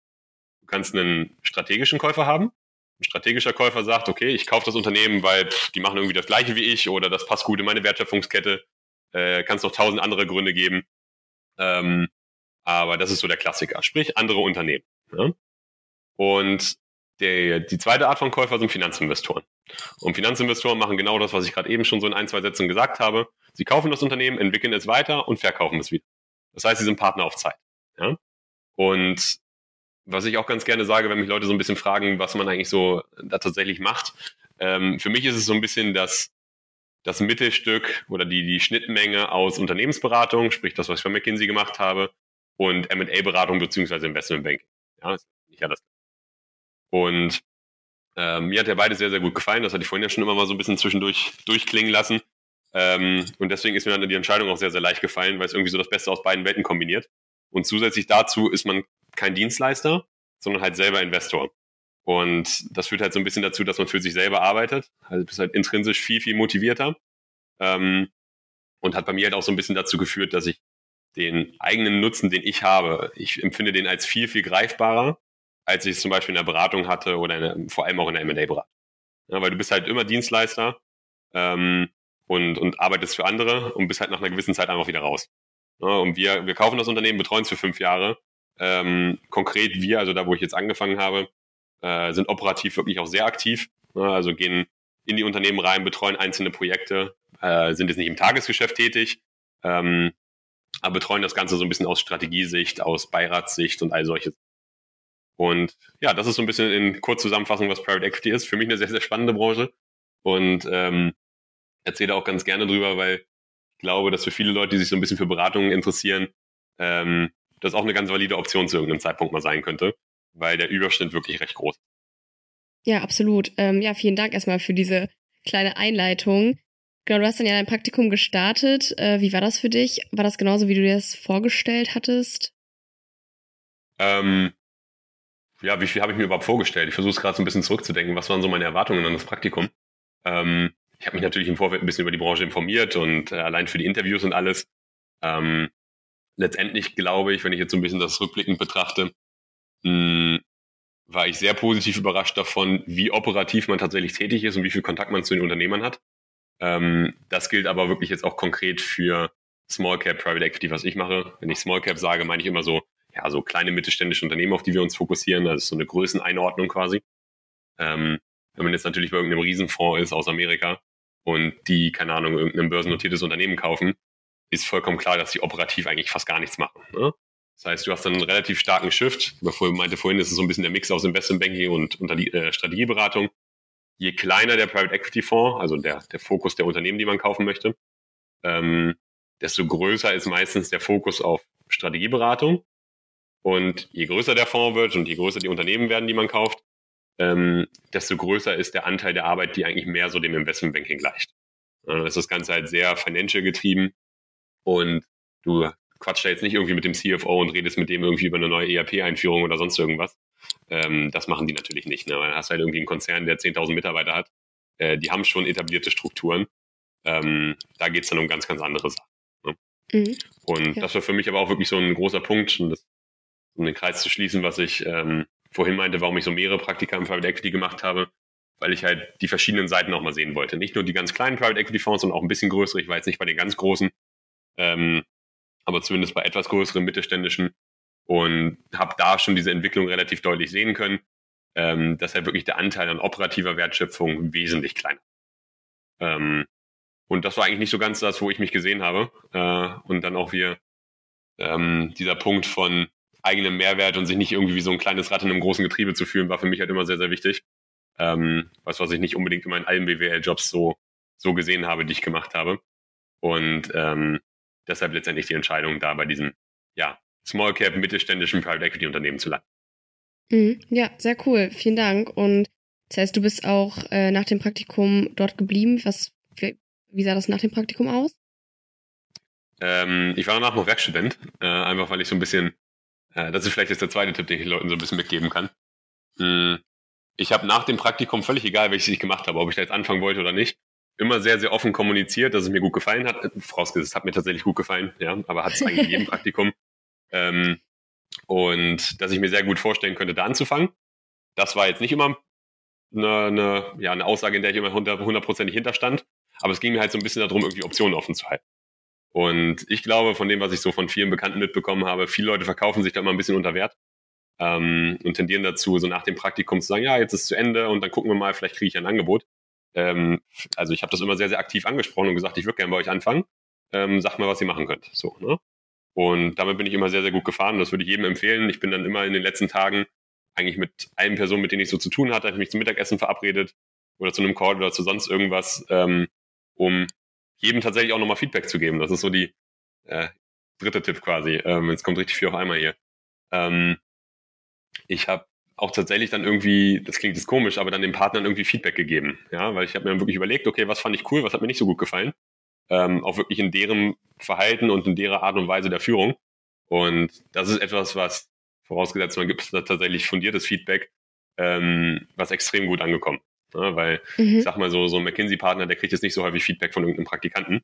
Du kannst einen strategischen Käufer haben. Ein strategischer Käufer sagt, okay, ich kaufe das Unternehmen, weil pff, die machen irgendwie das gleiche wie ich oder das passt gut in meine Wertschöpfungskette. Äh, Kann noch tausend andere Gründe geben. Ähm, aber das ist so der Klassiker, sprich andere Unternehmen. Ja? Und der, die zweite Art von Käufer sind Finanzinvestoren. Und Finanzinvestoren machen genau das, was ich gerade eben schon so in ein, zwei Sätzen gesagt habe. Sie kaufen das Unternehmen, entwickeln es weiter und verkaufen es wieder. Das heißt, sie sind Partner auf Zeit. Ja? Und was ich auch ganz gerne sage, wenn mich Leute so ein bisschen fragen, was man eigentlich so da tatsächlich macht, ähm, für mich ist es so ein bisschen das, das Mittelstück oder die, die Schnittmenge aus Unternehmensberatung, sprich das, was ich bei McKinsey gemacht habe, und M&A-Beratung beziehungsweise Investmentbanking. Ja, ist nicht alles. Und äh, mir hat der beide sehr, sehr gut gefallen. Das hatte ich vorhin ja schon immer mal so ein bisschen zwischendurch durchklingen lassen. Ähm, und deswegen ist mir dann die Entscheidung auch sehr, sehr leicht gefallen, weil es irgendwie so das Beste aus beiden Welten kombiniert. Und zusätzlich dazu ist man kein Dienstleister, sondern halt selber Investor. Und das führt halt so ein bisschen dazu, dass man für sich selber arbeitet. Also bist halt intrinsisch viel, viel motivierter. Ähm, und hat bei mir halt auch so ein bisschen dazu geführt, dass ich den eigenen Nutzen, den ich habe, ich empfinde den als viel, viel greifbarer, als ich es zum Beispiel in der Beratung hatte oder der, vor allem auch in der M&A-Beratung. Ja, weil du bist halt immer Dienstleister ähm, und, und arbeitest für andere und bist halt nach einer gewissen Zeit einfach wieder raus. Ja, und wir, wir kaufen das Unternehmen, betreuen es für fünf Jahre. Ähm, konkret wir, also da, wo ich jetzt angefangen habe, äh, sind operativ wirklich auch sehr aktiv. Ja, also gehen in die Unternehmen rein, betreuen einzelne Projekte, äh, sind jetzt nicht im Tagesgeschäft tätig, ähm, aber betreuen das Ganze so ein bisschen aus Strategiesicht, aus Beiratssicht und all solches. Und ja, das ist so ein bisschen in Kurzzusammenfassung, was Private Equity ist. Für mich eine sehr, sehr spannende Branche. Und ähm, erzähle auch ganz gerne drüber, weil ich glaube, dass für viele Leute, die sich so ein bisschen für Beratungen interessieren, ähm, das auch eine ganz valide Option zu irgendeinem Zeitpunkt mal sein könnte, weil der Überschnitt wirklich recht groß ist. Ja, absolut. Ähm, ja, vielen Dank erstmal für diese kleine Einleitung. Genau, du hast dann ja dein Praktikum gestartet. Äh, wie war das für dich? War das genauso, wie du dir das vorgestellt hattest? Ähm, ja, wie viel habe ich mir überhaupt vorgestellt? Ich versuche es gerade so ein bisschen zurückzudenken. Was waren so meine Erwartungen an das Praktikum? Ähm, ich habe mich natürlich im Vorfeld ein bisschen über die Branche informiert und äh, allein für die Interviews und alles. Ähm, letztendlich glaube ich, wenn ich jetzt so ein bisschen das rückblickend betrachte, mh, war ich sehr positiv überrascht davon, wie operativ man tatsächlich tätig ist und wie viel Kontakt man zu den Unternehmern hat. Ähm, das gilt aber wirklich jetzt auch konkret für Small Cap Private Equity, was ich mache. Wenn ich Small Cap sage, meine ich immer so, ja, so kleine mittelständische Unternehmen, auf die wir uns fokussieren. Das ist so eine Größeneinordnung quasi. Ähm, wenn man jetzt natürlich bei irgendeinem Riesenfonds ist aus Amerika und die, keine Ahnung, irgendein börsennotiertes Unternehmen kaufen, ist vollkommen klar, dass die operativ eigentlich fast gar nichts machen. Ne? Das heißt, du hast dann einen relativ starken Shift. Ich meinte vorhin, ist es so ein bisschen der Mix aus Investmentbanking und äh, Strategieberatung. Je kleiner der Private Equity Fonds, also der, der Fokus der Unternehmen, die man kaufen möchte, ähm, desto größer ist meistens der Fokus auf Strategieberatung. Und je größer der Fonds wird und je größer die Unternehmen werden, die man kauft, ähm, desto größer ist der Anteil der Arbeit, die eigentlich mehr so dem Investmentbanking gleicht. Dann ist das Ganze halt sehr financial getrieben und du quatscht da jetzt nicht irgendwie mit dem CFO und redest mit dem irgendwie über eine neue ERP-Einführung oder sonst irgendwas. Ähm, das machen die natürlich nicht. Ne? Du hast halt irgendwie einen Konzern, der 10.000 Mitarbeiter hat. Äh, die haben schon etablierte Strukturen. Ähm, da geht es dann um ganz, ganz andere Sachen. Ne? Mhm. Und ja. das war für mich aber auch wirklich so ein großer Punkt, um, das, um den Kreis zu schließen, was ich ähm, vorhin meinte, warum ich so mehrere Praktika im Private Equity gemacht habe, weil ich halt die verschiedenen Seiten auch mal sehen wollte. Nicht nur die ganz kleinen Private Equity Fonds, sondern auch ein bisschen größere. Ich war jetzt nicht bei den ganz großen, ähm, aber zumindest bei etwas größeren mittelständischen und habe da schon diese Entwicklung relativ deutlich sehen können, ähm, dass halt wirklich der Anteil an operativer Wertschöpfung wesentlich kleiner. Ähm, und das war eigentlich nicht so ganz das, wo ich mich gesehen habe. Äh, und dann auch wir ähm, dieser Punkt von eigenem Mehrwert und sich nicht irgendwie wie so ein kleines Rad in einem großen Getriebe zu fühlen, war für mich halt immer sehr, sehr wichtig. Ähm, was, was ich nicht unbedingt immer in allen BWL-Jobs so, so gesehen habe, die ich gemacht habe. Und ähm, deshalb letztendlich die Entscheidung, da bei diesem ja, Small Cap mittelständischen Private Equity Unternehmen zu landen. Mhm, ja, sehr cool. Vielen Dank. Und das heißt, du bist auch äh, nach dem Praktikum dort geblieben. Was, wie, sah das nach dem Praktikum aus? Ähm, ich war danach noch Werkstudent, äh, einfach weil ich so ein bisschen, das ist vielleicht jetzt der zweite Tipp, den ich den Leuten so ein bisschen mitgeben kann. Mhm. Ich habe nach dem Praktikum, völlig egal, welches ich gemacht habe, ob ich da jetzt anfangen wollte oder nicht, immer sehr, sehr offen kommuniziert, dass es mir gut gefallen hat. Vorausgesetzt, es hat mir tatsächlich gut gefallen, ja, aber hat es eigentlich in jedem Praktikum. Ähm, und dass ich mir sehr gut vorstellen könnte, da anzufangen. Das war jetzt nicht immer eine, eine, ja, eine Aussage, in der ich immer hundertprozentig hinterstand. Aber es ging mir halt so ein bisschen darum, irgendwie Optionen offen zu halten. Und ich glaube, von dem, was ich so von vielen Bekannten mitbekommen habe, viele Leute verkaufen sich da immer ein bisschen unter Wert ähm, und tendieren dazu, so nach dem Praktikum zu sagen, ja, jetzt ist es zu Ende und dann gucken wir mal, vielleicht kriege ich ein Angebot. Ähm, also ich habe das immer sehr, sehr aktiv angesprochen und gesagt, ich würde gerne bei euch anfangen. Ähm, sagt mal, was ihr machen könnt. So, ne? Und damit bin ich immer sehr, sehr gut gefahren. Das würde ich jedem empfehlen. Ich bin dann immer in den letzten Tagen eigentlich mit allen Personen, mit denen ich so zu tun hatte, habe ich mich zum Mittagessen verabredet oder zu einem Call oder zu sonst irgendwas, ähm, um jedem tatsächlich auch nochmal Feedback zu geben. Das ist so die äh, dritte Tipp quasi. Ähm, jetzt kommt richtig viel auf einmal hier. Ähm, ich habe auch tatsächlich dann irgendwie, das klingt jetzt komisch, aber dann den Partnern irgendwie Feedback gegeben. Ja, weil ich habe mir dann wirklich überlegt, okay, was fand ich cool, was hat mir nicht so gut gefallen. Ähm, auch wirklich in deren Verhalten und in deren Art und Weise der Führung. Und das ist etwas, was, vorausgesetzt, man gibt tatsächlich fundiertes Feedback, ähm, was extrem gut angekommen. Ja, weil, mhm. ich sag mal so, so ein McKinsey-Partner, der kriegt jetzt nicht so häufig Feedback von irgendeinem Praktikanten.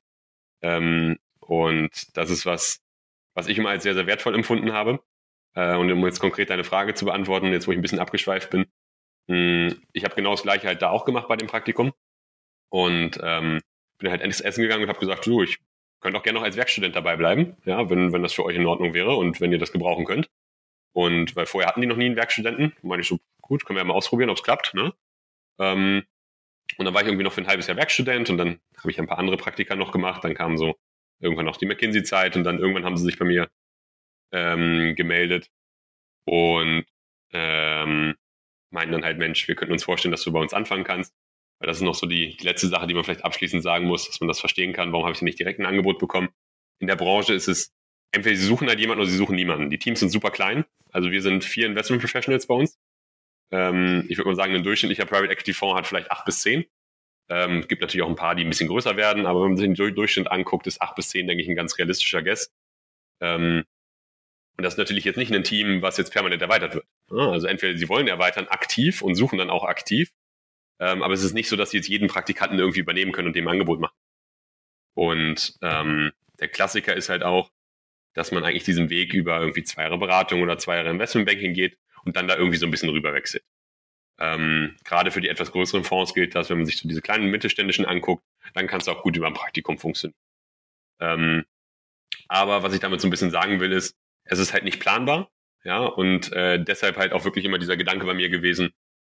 Ähm, und das ist was, was ich immer als sehr, sehr wertvoll empfunden habe. Äh, und um jetzt konkret deine Frage zu beantworten, jetzt wo ich ein bisschen abgeschweift bin, mh, hm, ich habe genau das gleiche halt da auch gemacht bei dem Praktikum. Und ähm, bin halt endlich essen gegangen und habe gesagt, du, ich könnte auch gerne noch als Werkstudent dabei bleiben, ja, wenn, wenn das für euch in Ordnung wäre und wenn ihr das gebrauchen könnt. Und weil vorher hatten die noch nie einen Werkstudenten, meine ich so, gut, können wir ja mal ausprobieren, ob es klappt, ne? Ähm, und dann war ich irgendwie noch für ein halbes Jahr Werkstudent und dann habe ich ein paar andere Praktika noch gemacht. Dann kam so irgendwann noch die McKinsey-Zeit und dann irgendwann haben sie sich bei mir ähm, gemeldet und ähm, meinten dann halt, Mensch, wir könnten uns vorstellen, dass du bei uns anfangen kannst. Weil das ist noch so die, die letzte Sache, die man vielleicht abschließend sagen muss, dass man das verstehen kann. Warum habe ich denn nicht direkt ein Angebot bekommen? In der Branche ist es, entweder sie suchen halt jemanden oder sie suchen niemanden. Die Teams sind super klein. Also wir sind vier Investment Professionals bei uns. Ähm, ich würde mal sagen, ein durchschnittlicher Private Equity Fonds hat vielleicht acht bis zehn. Ähm, gibt natürlich auch ein paar, die ein bisschen größer werden, aber wenn man sich den Durchschnitt anguckt, ist acht bis zehn, denke ich, ein ganz realistischer Guess. Ähm, und das ist natürlich jetzt nicht ein Team, was jetzt permanent erweitert wird. Also entweder sie wollen erweitern aktiv und suchen dann auch aktiv, ähm, aber es ist nicht so, dass sie jetzt jeden Praktikanten irgendwie übernehmen können und dem Angebot machen. Und ähm, der Klassiker ist halt auch, dass man eigentlich diesen Weg über irgendwie zwei Jahre Beratung oder zwei Jahre Investmentbanking geht und dann da irgendwie so ein bisschen rüberwechselt. Ähm, gerade für die etwas größeren Fonds gilt das, wenn man sich so diese kleinen mittelständischen anguckt, dann kann es auch gut über ein Praktikum funktionieren. Ähm, aber was ich damit so ein bisschen sagen will, ist, es ist halt nicht planbar, ja, und äh, deshalb halt auch wirklich immer dieser Gedanke bei mir gewesen,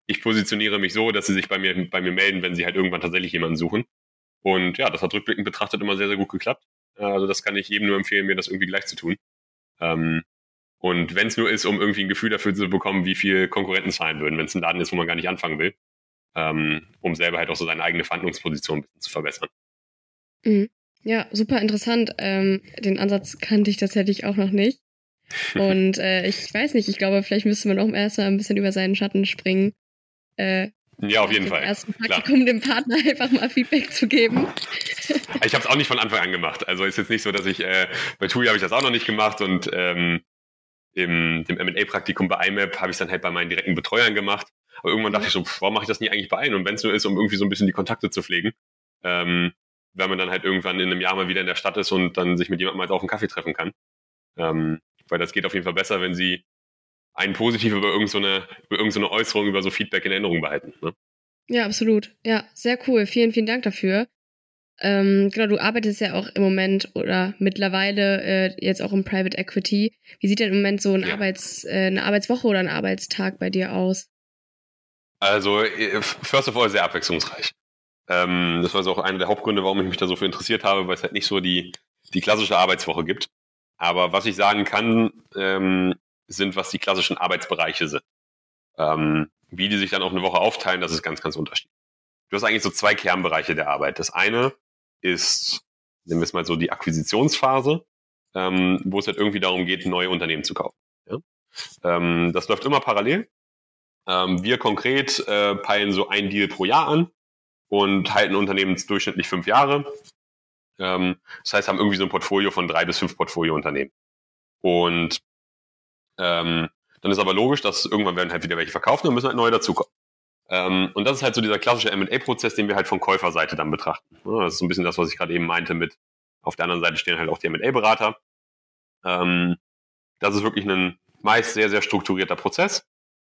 ich positioniere mich so, dass sie sich bei mir, bei mir melden, wenn sie halt irgendwann tatsächlich jemanden suchen. Und ja, das hat rückblickend betrachtet immer sehr, sehr gut geklappt. Also das kann ich jedem nur empfehlen, mir das irgendwie gleich zu tun. Ähm, und wenn es nur ist, um irgendwie ein Gefühl dafür zu bekommen, wie viel Konkurrenten zahlen würden, wenn es ein Laden ist, wo man gar nicht anfangen will, ähm, um selber halt auch so seine eigene Verhandlungsposition ein bisschen zu verbessern. Mhm. Ja, super interessant. Ähm, den Ansatz kannte ich tatsächlich auch noch nicht. Und äh, ich weiß nicht, ich glaube, vielleicht müsste man auch erstmal ein bisschen über seinen Schatten springen. Äh, ja, auf jeden Fall. Ersten Praktikum Klar. dem Partner einfach mal Feedback zu geben. Ich habe es auch nicht von Anfang an gemacht. Also ist jetzt nicht so, dass ich äh, bei TUI habe ich das auch noch nicht gemacht und ähm, im dem M&A-Praktikum bei IMAP habe ich dann halt bei meinen direkten Betreuern gemacht. Aber irgendwann dachte ich so, warum mache ich das nicht eigentlich bei einem? Und wenn es nur ist, um irgendwie so ein bisschen die Kontakte zu pflegen, ähm, wenn man dann halt irgendwann in einem Jahr mal wieder in der Stadt ist und dann sich mit jemandem mal auf einen Kaffee treffen kann. Ähm, weil das geht auf jeden Fall besser, wenn sie einen positiv über irgendeine, so über irgendeine so Äußerung, über so Feedback in Erinnerung behalten. Ne? Ja, absolut. Ja, sehr cool. Vielen, vielen Dank dafür. Ähm, genau, du arbeitest ja auch im Moment oder mittlerweile äh, jetzt auch im Private Equity. Wie sieht denn im Moment so ein ja. Arbeits, äh, eine Arbeitswoche oder ein Arbeitstag bei dir aus? Also, äh, first of all, sehr abwechslungsreich. Ähm, das war so auch einer der Hauptgründe, warum ich mich da so für interessiert habe, weil es halt nicht so die, die klassische Arbeitswoche gibt. Aber was ich sagen kann, ähm, sind, was die klassischen Arbeitsbereiche sind. Ähm, wie die sich dann auf eine Woche aufteilen, das ist ganz, ganz unterschiedlich. Du hast eigentlich so zwei Kernbereiche der Arbeit. Das eine ist, nehmen wir es mal so, die Akquisitionsphase, ähm, wo es halt irgendwie darum geht, neue Unternehmen zu kaufen. Ja? Ähm, das läuft immer parallel. Ähm, wir konkret äh, peilen so ein Deal pro Jahr an und halten Unternehmen durchschnittlich fünf Jahre. Ähm, das heißt, haben irgendwie so ein Portfolio von drei bis fünf Portfoliounternehmen. Und ähm, dann ist aber logisch, dass irgendwann werden halt wieder welche verkauft und müssen halt neue dazukommen. Ähm, und das ist halt so dieser klassische M&A-Prozess, den wir halt von Käuferseite dann betrachten. Das ist so ein bisschen das, was ich gerade eben meinte mit, auf der anderen Seite stehen halt auch die M&A-Berater. Ähm, das ist wirklich ein meist sehr, sehr strukturierter Prozess,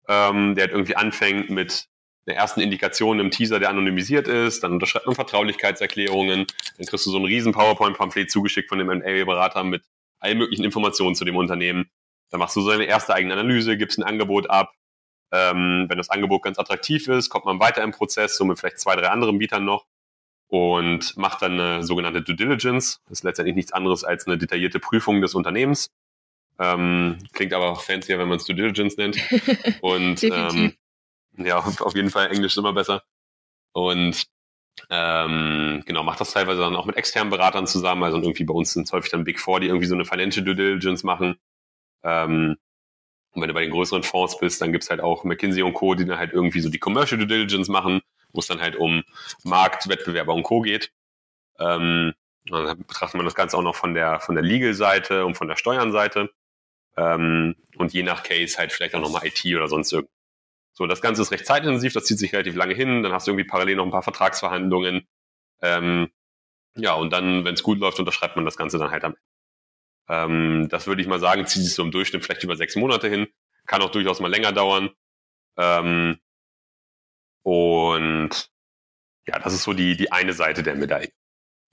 ähm, der halt irgendwie anfängt mit der ersten Indikation im Teaser, der anonymisiert ist, dann unterschreibt man Vertraulichkeitserklärungen, dann kriegst du so ein riesen PowerPoint-Pamphlet zugeschickt von dem M&A-Berater mit allen möglichen Informationen zu dem Unternehmen. Dann machst du so eine erste eigene Analyse, gibst ein Angebot ab, ähm, wenn das Angebot ganz attraktiv ist, kommt man weiter im Prozess, so mit vielleicht zwei, drei anderen Bietern noch und macht dann eine sogenannte Due Diligence. Das ist letztendlich nichts anderes als eine detaillierte Prüfung des Unternehmens. Ähm, klingt aber auch fancier, wenn man es Due Diligence nennt. Und ähm, ja, auf jeden Fall Englisch ist immer besser. Und ähm, genau, macht das teilweise dann auch mit externen Beratern zusammen. Also irgendwie bei uns sind es häufig dann Big Four, die irgendwie so eine Financial Due Diligence machen. Ähm, und wenn du bei den größeren Fonds bist, dann gibt's halt auch McKinsey und Co., die dann halt irgendwie so die Commercial Due Diligence machen, wo es dann halt um Markt, Wettbewerber und Co. geht. Ähm, dann betrachtet man das Ganze auch noch von der, von der Legal-Seite und von der Steuernseite. Ähm, und je nach Case halt vielleicht auch nochmal IT oder sonst irgendwas. So, das Ganze ist recht zeitintensiv, das zieht sich relativ lange hin, dann hast du irgendwie parallel noch ein paar Vertragsverhandlungen. Ähm, ja, und dann, wenn es gut läuft, unterschreibt man das Ganze dann halt am Ende. Ähm, das würde ich mal sagen, zieht sich so im Durchschnitt vielleicht über sechs Monate hin. Kann auch durchaus mal länger dauern. Ähm, und ja, das ist so die, die eine Seite der Medaille.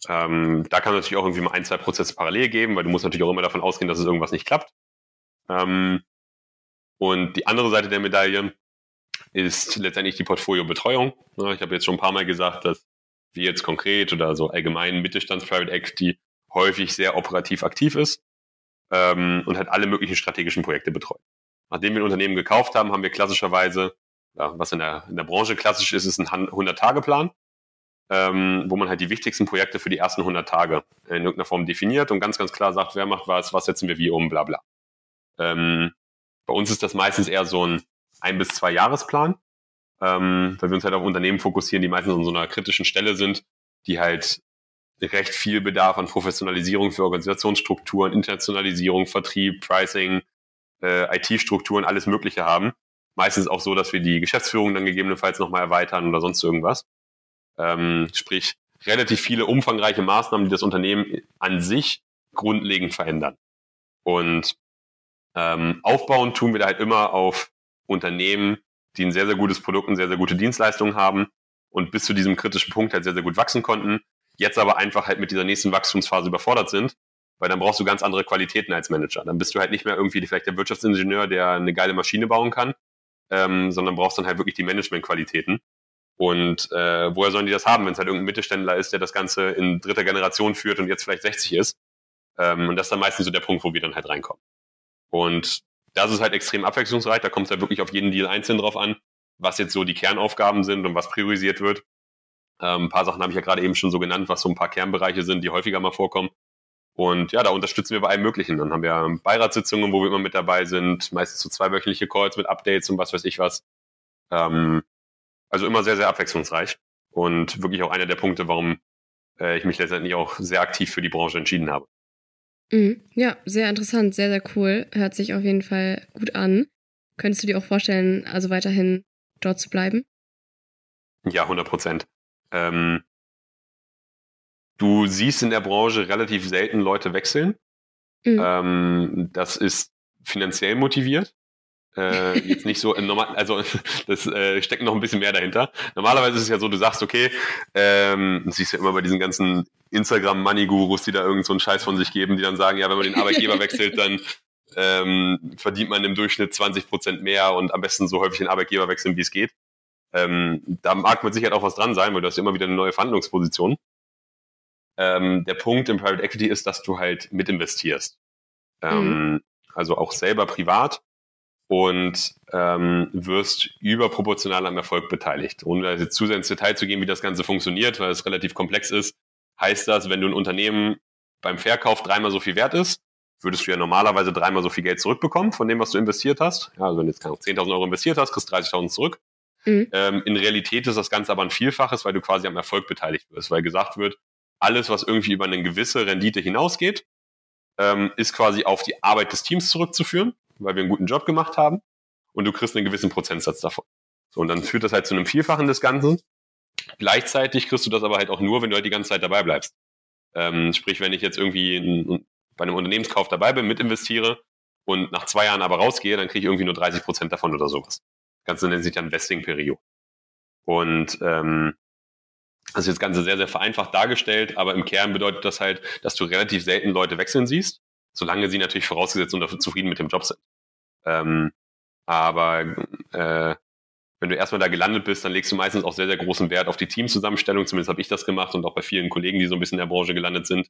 Ähm, da kann es natürlich auch irgendwie mal ein, zwei Prozesse parallel geben, weil du musst natürlich auch immer davon ausgehen, dass es irgendwas nicht klappt. Ähm, und die andere Seite der Medaille ist letztendlich die Portfoliobetreuung. Ich habe jetzt schon ein paar Mal gesagt, dass wir jetzt konkret oder so allgemein Mittelstands-Private Equity häufig sehr operativ aktiv ist ähm, und hat alle möglichen strategischen Projekte betreut. Nachdem wir ein Unternehmen gekauft haben, haben wir klassischerweise, ja, was in der, in der Branche klassisch ist, ist ein 100-Tage-Plan, ähm, wo man halt die wichtigsten Projekte für die ersten 100 Tage in irgendeiner Form definiert und ganz, ganz klar sagt, wer macht was, was setzen wir wie um, bla bla. Ähm, bei uns ist das meistens eher so ein ein bis zwei Jahresplan, ähm, weil wir uns halt auf Unternehmen fokussieren, die meistens an so einer kritischen Stelle sind, die halt recht viel Bedarf an Professionalisierung für Organisationsstrukturen, Internationalisierung, Vertrieb, Pricing, äh, IT-Strukturen, alles Mögliche haben. Meistens auch so, dass wir die Geschäftsführung dann gegebenenfalls nochmal erweitern oder sonst irgendwas. Ähm, sprich, relativ viele umfangreiche Maßnahmen, die das Unternehmen an sich grundlegend verändern. Und ähm, aufbauen tun wir da halt immer auf Unternehmen, die ein sehr, sehr gutes Produkt und sehr, sehr gute Dienstleistungen haben und bis zu diesem kritischen Punkt halt sehr, sehr gut wachsen konnten, jetzt aber einfach halt mit dieser nächsten Wachstumsphase überfordert sind, weil dann brauchst du ganz andere Qualitäten als Manager. Dann bist du halt nicht mehr irgendwie vielleicht der Wirtschaftsingenieur, der eine geile Maschine bauen kann, ähm, sondern brauchst dann halt wirklich die Managementqualitäten. Und äh, woher sollen die das haben, wenn es halt irgendein Mittelständler ist, der das Ganze in dritter Generation führt und jetzt vielleicht 60 ist? Ähm, und das ist dann meistens so der Punkt, wo wir dann halt reinkommen. Und das ist halt extrem abwechslungsreich. Da kommt es halt wirklich auf jeden Deal einzeln drauf an, was jetzt so die Kernaufgaben sind und was priorisiert wird. Ähm, ein paar Sachen habe ich ja gerade eben schon so genannt, was so ein paar Kernbereiche sind, die häufiger mal vorkommen. Und ja, da unterstützen wir bei allem Möglichen. Dann haben wir Beiratssitzungen, wo wir immer mit dabei sind, meistens so zweiwöchentliche Calls mit Updates und was weiß ich was. Ähm, also immer sehr, sehr abwechslungsreich. Und wirklich auch einer der Punkte, warum äh, ich mich letztendlich auch sehr aktiv für die Branche entschieden habe. Mhm. Ja, sehr interessant, sehr, sehr cool. Hört sich auf jeden Fall gut an. Könntest du dir auch vorstellen, also weiterhin dort zu bleiben? Ja, 100 Prozent. Ähm, du siehst in der Branche relativ selten Leute wechseln. Mhm. Ähm, das ist finanziell motiviert. Äh, jetzt nicht so normal, also das äh, steckt noch ein bisschen mehr dahinter. Normalerweise ist es ja so, du sagst, okay, ähm, siehst ja immer bei diesen ganzen Instagram-Money-Gurus, die da irgend so einen Scheiß von sich geben, die dann sagen, ja, wenn man den Arbeitgeber wechselt, dann ähm, verdient man im Durchschnitt 20 Prozent mehr und am besten so häufig den Arbeitgeber wechseln, wie es geht. Ähm, da mag mit Sicherheit auch was dran sein, weil du hast ja immer wieder eine neue Verhandlungsposition. Ähm, der Punkt im Private Equity ist, dass du halt mitinvestierst. Ähm, mhm. Also auch selber privat und ähm, wirst überproportional am Erfolg beteiligt. Ohne jetzt zu sehr ins Detail zu gehen, wie das Ganze funktioniert, weil es relativ komplex ist, heißt das, wenn du ein Unternehmen beim Verkauf dreimal so viel wert ist, würdest du ja normalerweise dreimal so viel Geld zurückbekommen von dem, was du investiert hast. Ja, also wenn du jetzt 10.000 Euro investiert hast, kriegst du 30.000 zurück. Mhm. Ähm, in Realität ist das Ganze aber ein Vielfaches, weil du quasi am Erfolg beteiligt wirst, weil gesagt wird, alles, was irgendwie über eine gewisse Rendite hinausgeht, ähm, ist quasi auf die Arbeit des Teams zurückzuführen weil wir einen guten Job gemacht haben und du kriegst einen gewissen Prozentsatz davon. So, und dann führt das halt zu einem Vielfachen des Ganzen. Gleichzeitig kriegst du das aber halt auch nur, wenn du halt die ganze Zeit dabei bleibst. Ähm, sprich, wenn ich jetzt irgendwie in, bei einem Unternehmenskauf dabei bin, mit investiere und nach zwei Jahren aber rausgehe, dann kriege ich irgendwie nur 30 Prozent davon oder sowas. Ganze nennt sich dann Vesting-Period. Und ähm, das ist jetzt Ganze sehr, sehr vereinfacht dargestellt, aber im Kern bedeutet das halt, dass du relativ selten Leute wechseln siehst solange sie natürlich vorausgesetzt und dafür zufrieden mit dem Job sind. Ähm, aber äh, wenn du erstmal da gelandet bist, dann legst du meistens auch sehr, sehr großen Wert auf die Teamzusammenstellung. Zumindest habe ich das gemacht und auch bei vielen Kollegen, die so ein bisschen in der Branche gelandet sind.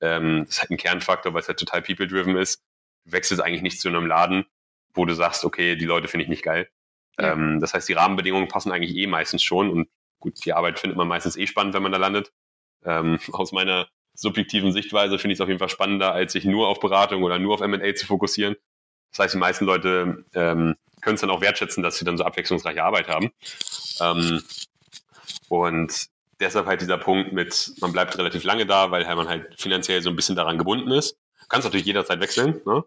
Ähm, das ist halt ein Kernfaktor, weil es halt total people-driven ist. Du wechselst eigentlich nicht zu einem Laden, wo du sagst, okay, die Leute finde ich nicht geil. Ähm, das heißt, die Rahmenbedingungen passen eigentlich eh meistens schon und gut, die Arbeit findet man meistens eh spannend, wenn man da landet. Ähm, aus meiner subjektiven Sichtweise finde ich es auf jeden Fall spannender, als sich nur auf Beratung oder nur auf M&A zu fokussieren. Das heißt, die meisten Leute ähm, können es dann auch wertschätzen, dass sie dann so abwechslungsreiche Arbeit haben. Ähm, und deshalb halt dieser Punkt mit, man bleibt relativ lange da, weil halt man halt finanziell so ein bisschen daran gebunden ist. Kannst natürlich jederzeit wechseln, ne?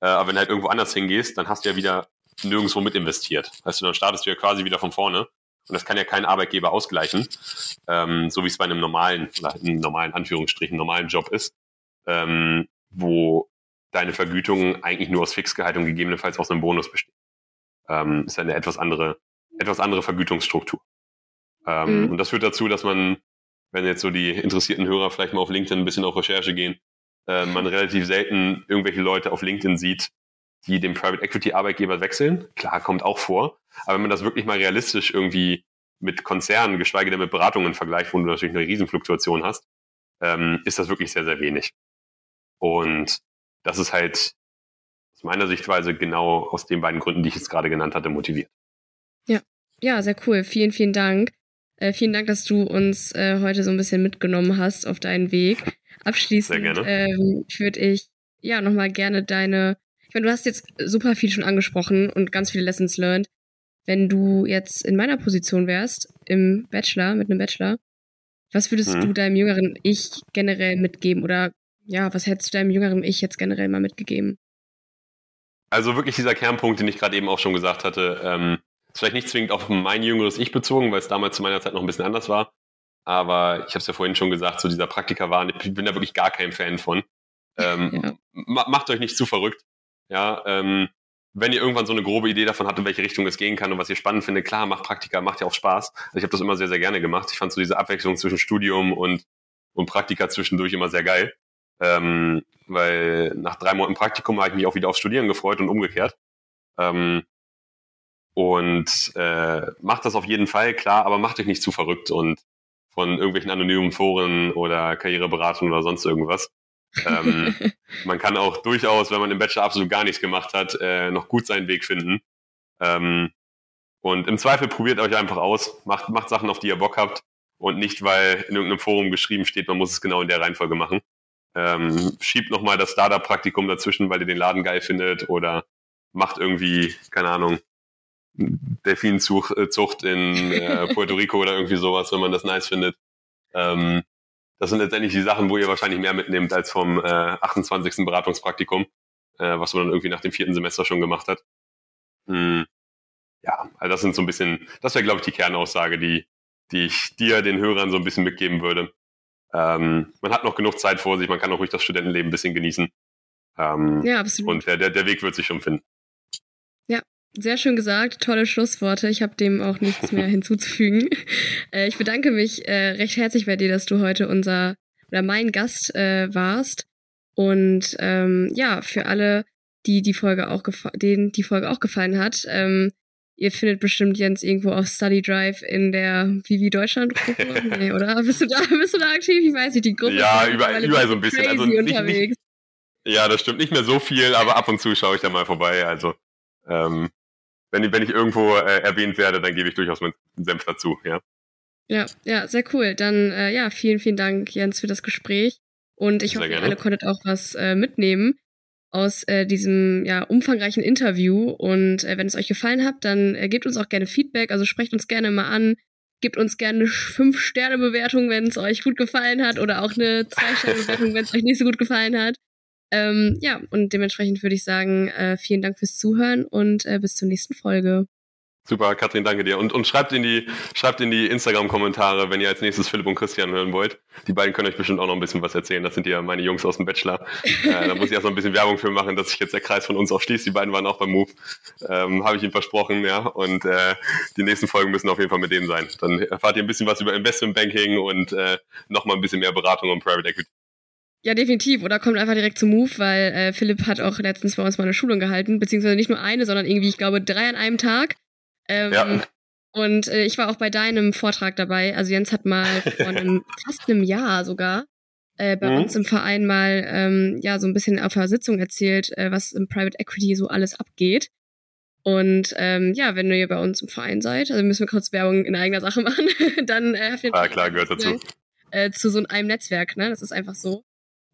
Äh, aber wenn du halt irgendwo anders hingehst, dann hast du ja wieder nirgendwo mit investiert. Heißt du, dann startest du ja quasi wieder von vorne. Und das kann ja kein Arbeitgeber ausgleichen, ähm, so wie es bei einem normalen, einem normalen Anführungsstrichen, normalen Job ist, ähm, wo deine Vergütung eigentlich nur aus Fixgehalt und gegebenenfalls aus einem Bonus besteht. Ähm, ist eine etwas andere, etwas andere Vergütungsstruktur. Ähm, mhm. Und das führt dazu, dass man, wenn jetzt so die interessierten Hörer vielleicht mal auf LinkedIn ein bisschen auf Recherche gehen, äh, man relativ selten irgendwelche Leute auf LinkedIn sieht, die den Private Equity Arbeitgeber wechseln. Klar, kommt auch vor. Aber wenn man das wirklich mal realistisch irgendwie mit Konzernen, geschweige denn mit Beratungen vergleicht, wo du natürlich eine Riesenfluktuation hast, ähm, ist das wirklich sehr, sehr wenig. Und das ist halt aus meiner Sichtweise genau aus den beiden Gründen, die ich jetzt gerade genannt hatte, motiviert. Ja, ja, sehr cool. Vielen, vielen Dank. Äh, vielen Dank, dass du uns äh, heute so ein bisschen mitgenommen hast auf deinen Weg. Abschließend ähm, würde ich ja nochmal gerne deine, ich meine, du hast jetzt super viel schon angesprochen und ganz viele Lessons learned. Wenn du jetzt in meiner Position wärst, im Bachelor, mit einem Bachelor, was würdest hm. du deinem jüngeren Ich generell mitgeben? Oder ja, was hättest du deinem jüngeren Ich jetzt generell mal mitgegeben? Also wirklich dieser Kernpunkt, den ich gerade eben auch schon gesagt hatte, ähm, ist vielleicht nicht zwingend auf mein jüngeres Ich bezogen, weil es damals zu meiner Zeit noch ein bisschen anders war. Aber ich habe es ja vorhin schon gesagt, so dieser Praktiker war, ich bin da wirklich gar kein Fan von. Ähm, ja. Macht euch nicht zu verrückt. Ja, ähm, wenn ihr irgendwann so eine grobe Idee davon habt, in welche Richtung es gehen kann und was ihr spannend findet, klar, macht Praktika, macht ja auch Spaß. Also ich habe das immer sehr, sehr gerne gemacht. Ich fand so diese Abwechslung zwischen Studium und, und Praktika zwischendurch immer sehr geil. Ähm, weil nach drei Monaten Praktikum habe ich mich auch wieder aufs Studieren gefreut und umgekehrt. Ähm, und äh, macht das auf jeden Fall, klar, aber macht euch nicht zu verrückt und von irgendwelchen anonymen Foren oder Karriereberatung oder sonst irgendwas. Ähm, man kann auch durchaus, wenn man im Bachelor absolut gar nichts gemacht hat, äh, noch gut seinen Weg finden. Ähm, und im Zweifel probiert euch einfach aus, macht, macht Sachen, auf die ihr Bock habt und nicht, weil in irgendeinem Forum geschrieben steht, man muss es genau in der Reihenfolge machen. Ähm, schiebt nochmal das Startup-Praktikum dazwischen, weil ihr den Laden geil findet oder macht irgendwie, keine Ahnung, Delfinzucht äh, in äh, Puerto Rico oder irgendwie sowas, wenn man das nice findet. Ähm, das sind letztendlich die Sachen, wo ihr wahrscheinlich mehr mitnehmt als vom äh, 28. Beratungspraktikum, äh, was man dann irgendwie nach dem vierten Semester schon gemacht hat. Hm. Ja, also das sind so ein bisschen, das wäre, glaube ich, die Kernaussage, die, die ich dir, den Hörern, so ein bisschen mitgeben würde. Ähm, man hat noch genug Zeit vor sich, man kann auch ruhig das Studentenleben ein bisschen genießen. Ähm, ja, absolut. Und der, der, der Weg wird sich schon finden. Sehr schön gesagt, tolle Schlussworte. Ich habe dem auch nichts mehr hinzuzufügen. Äh, ich bedanke mich äh, recht herzlich bei dir, dass du heute unser oder mein Gast äh, warst. Und ähm, ja, für alle, die die Folge auch denen die Folge auch gefallen hat, ähm, ihr findet bestimmt Jens irgendwo auf Study Drive in der Vivi Deutschland Gruppe, nee, oder? Bist du da, bist du da aktiv? Ich weiß nicht, die Gruppe ja, ist überall, überall so ein bisschen. Also nicht, unterwegs. Nicht, ja, das stimmt nicht mehr so viel, aber ab und zu schaue ich da mal vorbei. Also ähm, wenn, wenn ich irgendwo äh, erwähnt werde, dann gebe ich durchaus meinen Senf dazu, ja. Ja, ja, sehr cool. Dann äh, ja, vielen, vielen Dank, Jens, für das Gespräch. Und ich sehr hoffe, gerne. ihr alle konntet auch was äh, mitnehmen aus äh, diesem ja, umfangreichen Interview. Und äh, wenn es euch gefallen hat, dann äh, gebt uns auch gerne Feedback. Also sprecht uns gerne mal an. Gebt uns gerne eine 5-Sterne-Bewertung, wenn es euch gut gefallen hat. Oder auch eine 2-Sterne-Bewertung, wenn es euch nicht so gut gefallen hat. Ähm, ja, und dementsprechend würde ich sagen, äh, vielen Dank fürs Zuhören und äh, bis zur nächsten Folge. Super, Katrin, danke dir. Und, und schreibt in die, schreibt in die Instagram-Kommentare, wenn ihr als nächstes Philipp und Christian hören wollt. Die beiden können euch bestimmt auch noch ein bisschen was erzählen. Das sind ja meine Jungs aus dem Bachelor. äh, da muss ich erst noch ein bisschen Werbung für machen, dass sich jetzt der Kreis von uns auch schließt. Die beiden waren auch beim Move. Ähm, Habe ich ihnen versprochen, ja. Und äh, die nächsten Folgen müssen auf jeden Fall mit denen sein. Dann erfahrt ihr ein bisschen was über Investmentbanking und äh, nochmal ein bisschen mehr Beratung um Private Equity. Ja, definitiv. Oder kommt einfach direkt zum Move, weil äh, Philipp hat auch letztens bei uns mal eine Schulung gehalten, beziehungsweise nicht nur eine, sondern irgendwie, ich glaube, drei an einem Tag. Ähm, ja. Und äh, ich war auch bei deinem Vortrag dabei. Also Jens hat mal vor einem, fast einem Jahr sogar äh, bei mhm. uns im Verein mal ähm, ja so ein bisschen auf einer Sitzung erzählt, äh, was im Private Equity so alles abgeht. Und ähm, ja, wenn ihr bei uns im Verein seid, also müssen wir kurz Werbung in eigener Sache machen, dann äh, habt ihr ah, klar, gehört dazu. Äh, zu so einem Netzwerk, ne? Das ist einfach so.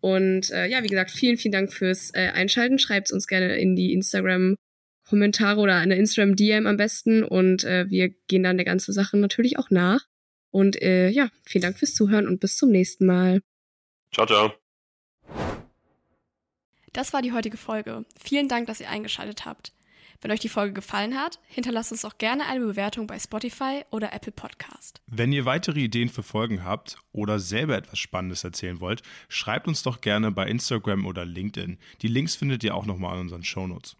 Und äh, ja, wie gesagt, vielen, vielen Dank fürs äh, Einschalten. Schreibt uns gerne in die Instagram-Kommentare oder eine Instagram-DM am besten. Und äh, wir gehen dann der ganzen Sache natürlich auch nach. Und äh, ja, vielen Dank fürs Zuhören und bis zum nächsten Mal. Ciao, ciao. Das war die heutige Folge. Vielen Dank, dass ihr eingeschaltet habt. Wenn euch die Folge gefallen hat, hinterlasst uns auch gerne eine Bewertung bei Spotify oder Apple Podcast. Wenn ihr weitere Ideen für Folgen habt oder selber etwas Spannendes erzählen wollt, schreibt uns doch gerne bei Instagram oder LinkedIn. Die Links findet ihr auch nochmal in unseren Shownotes.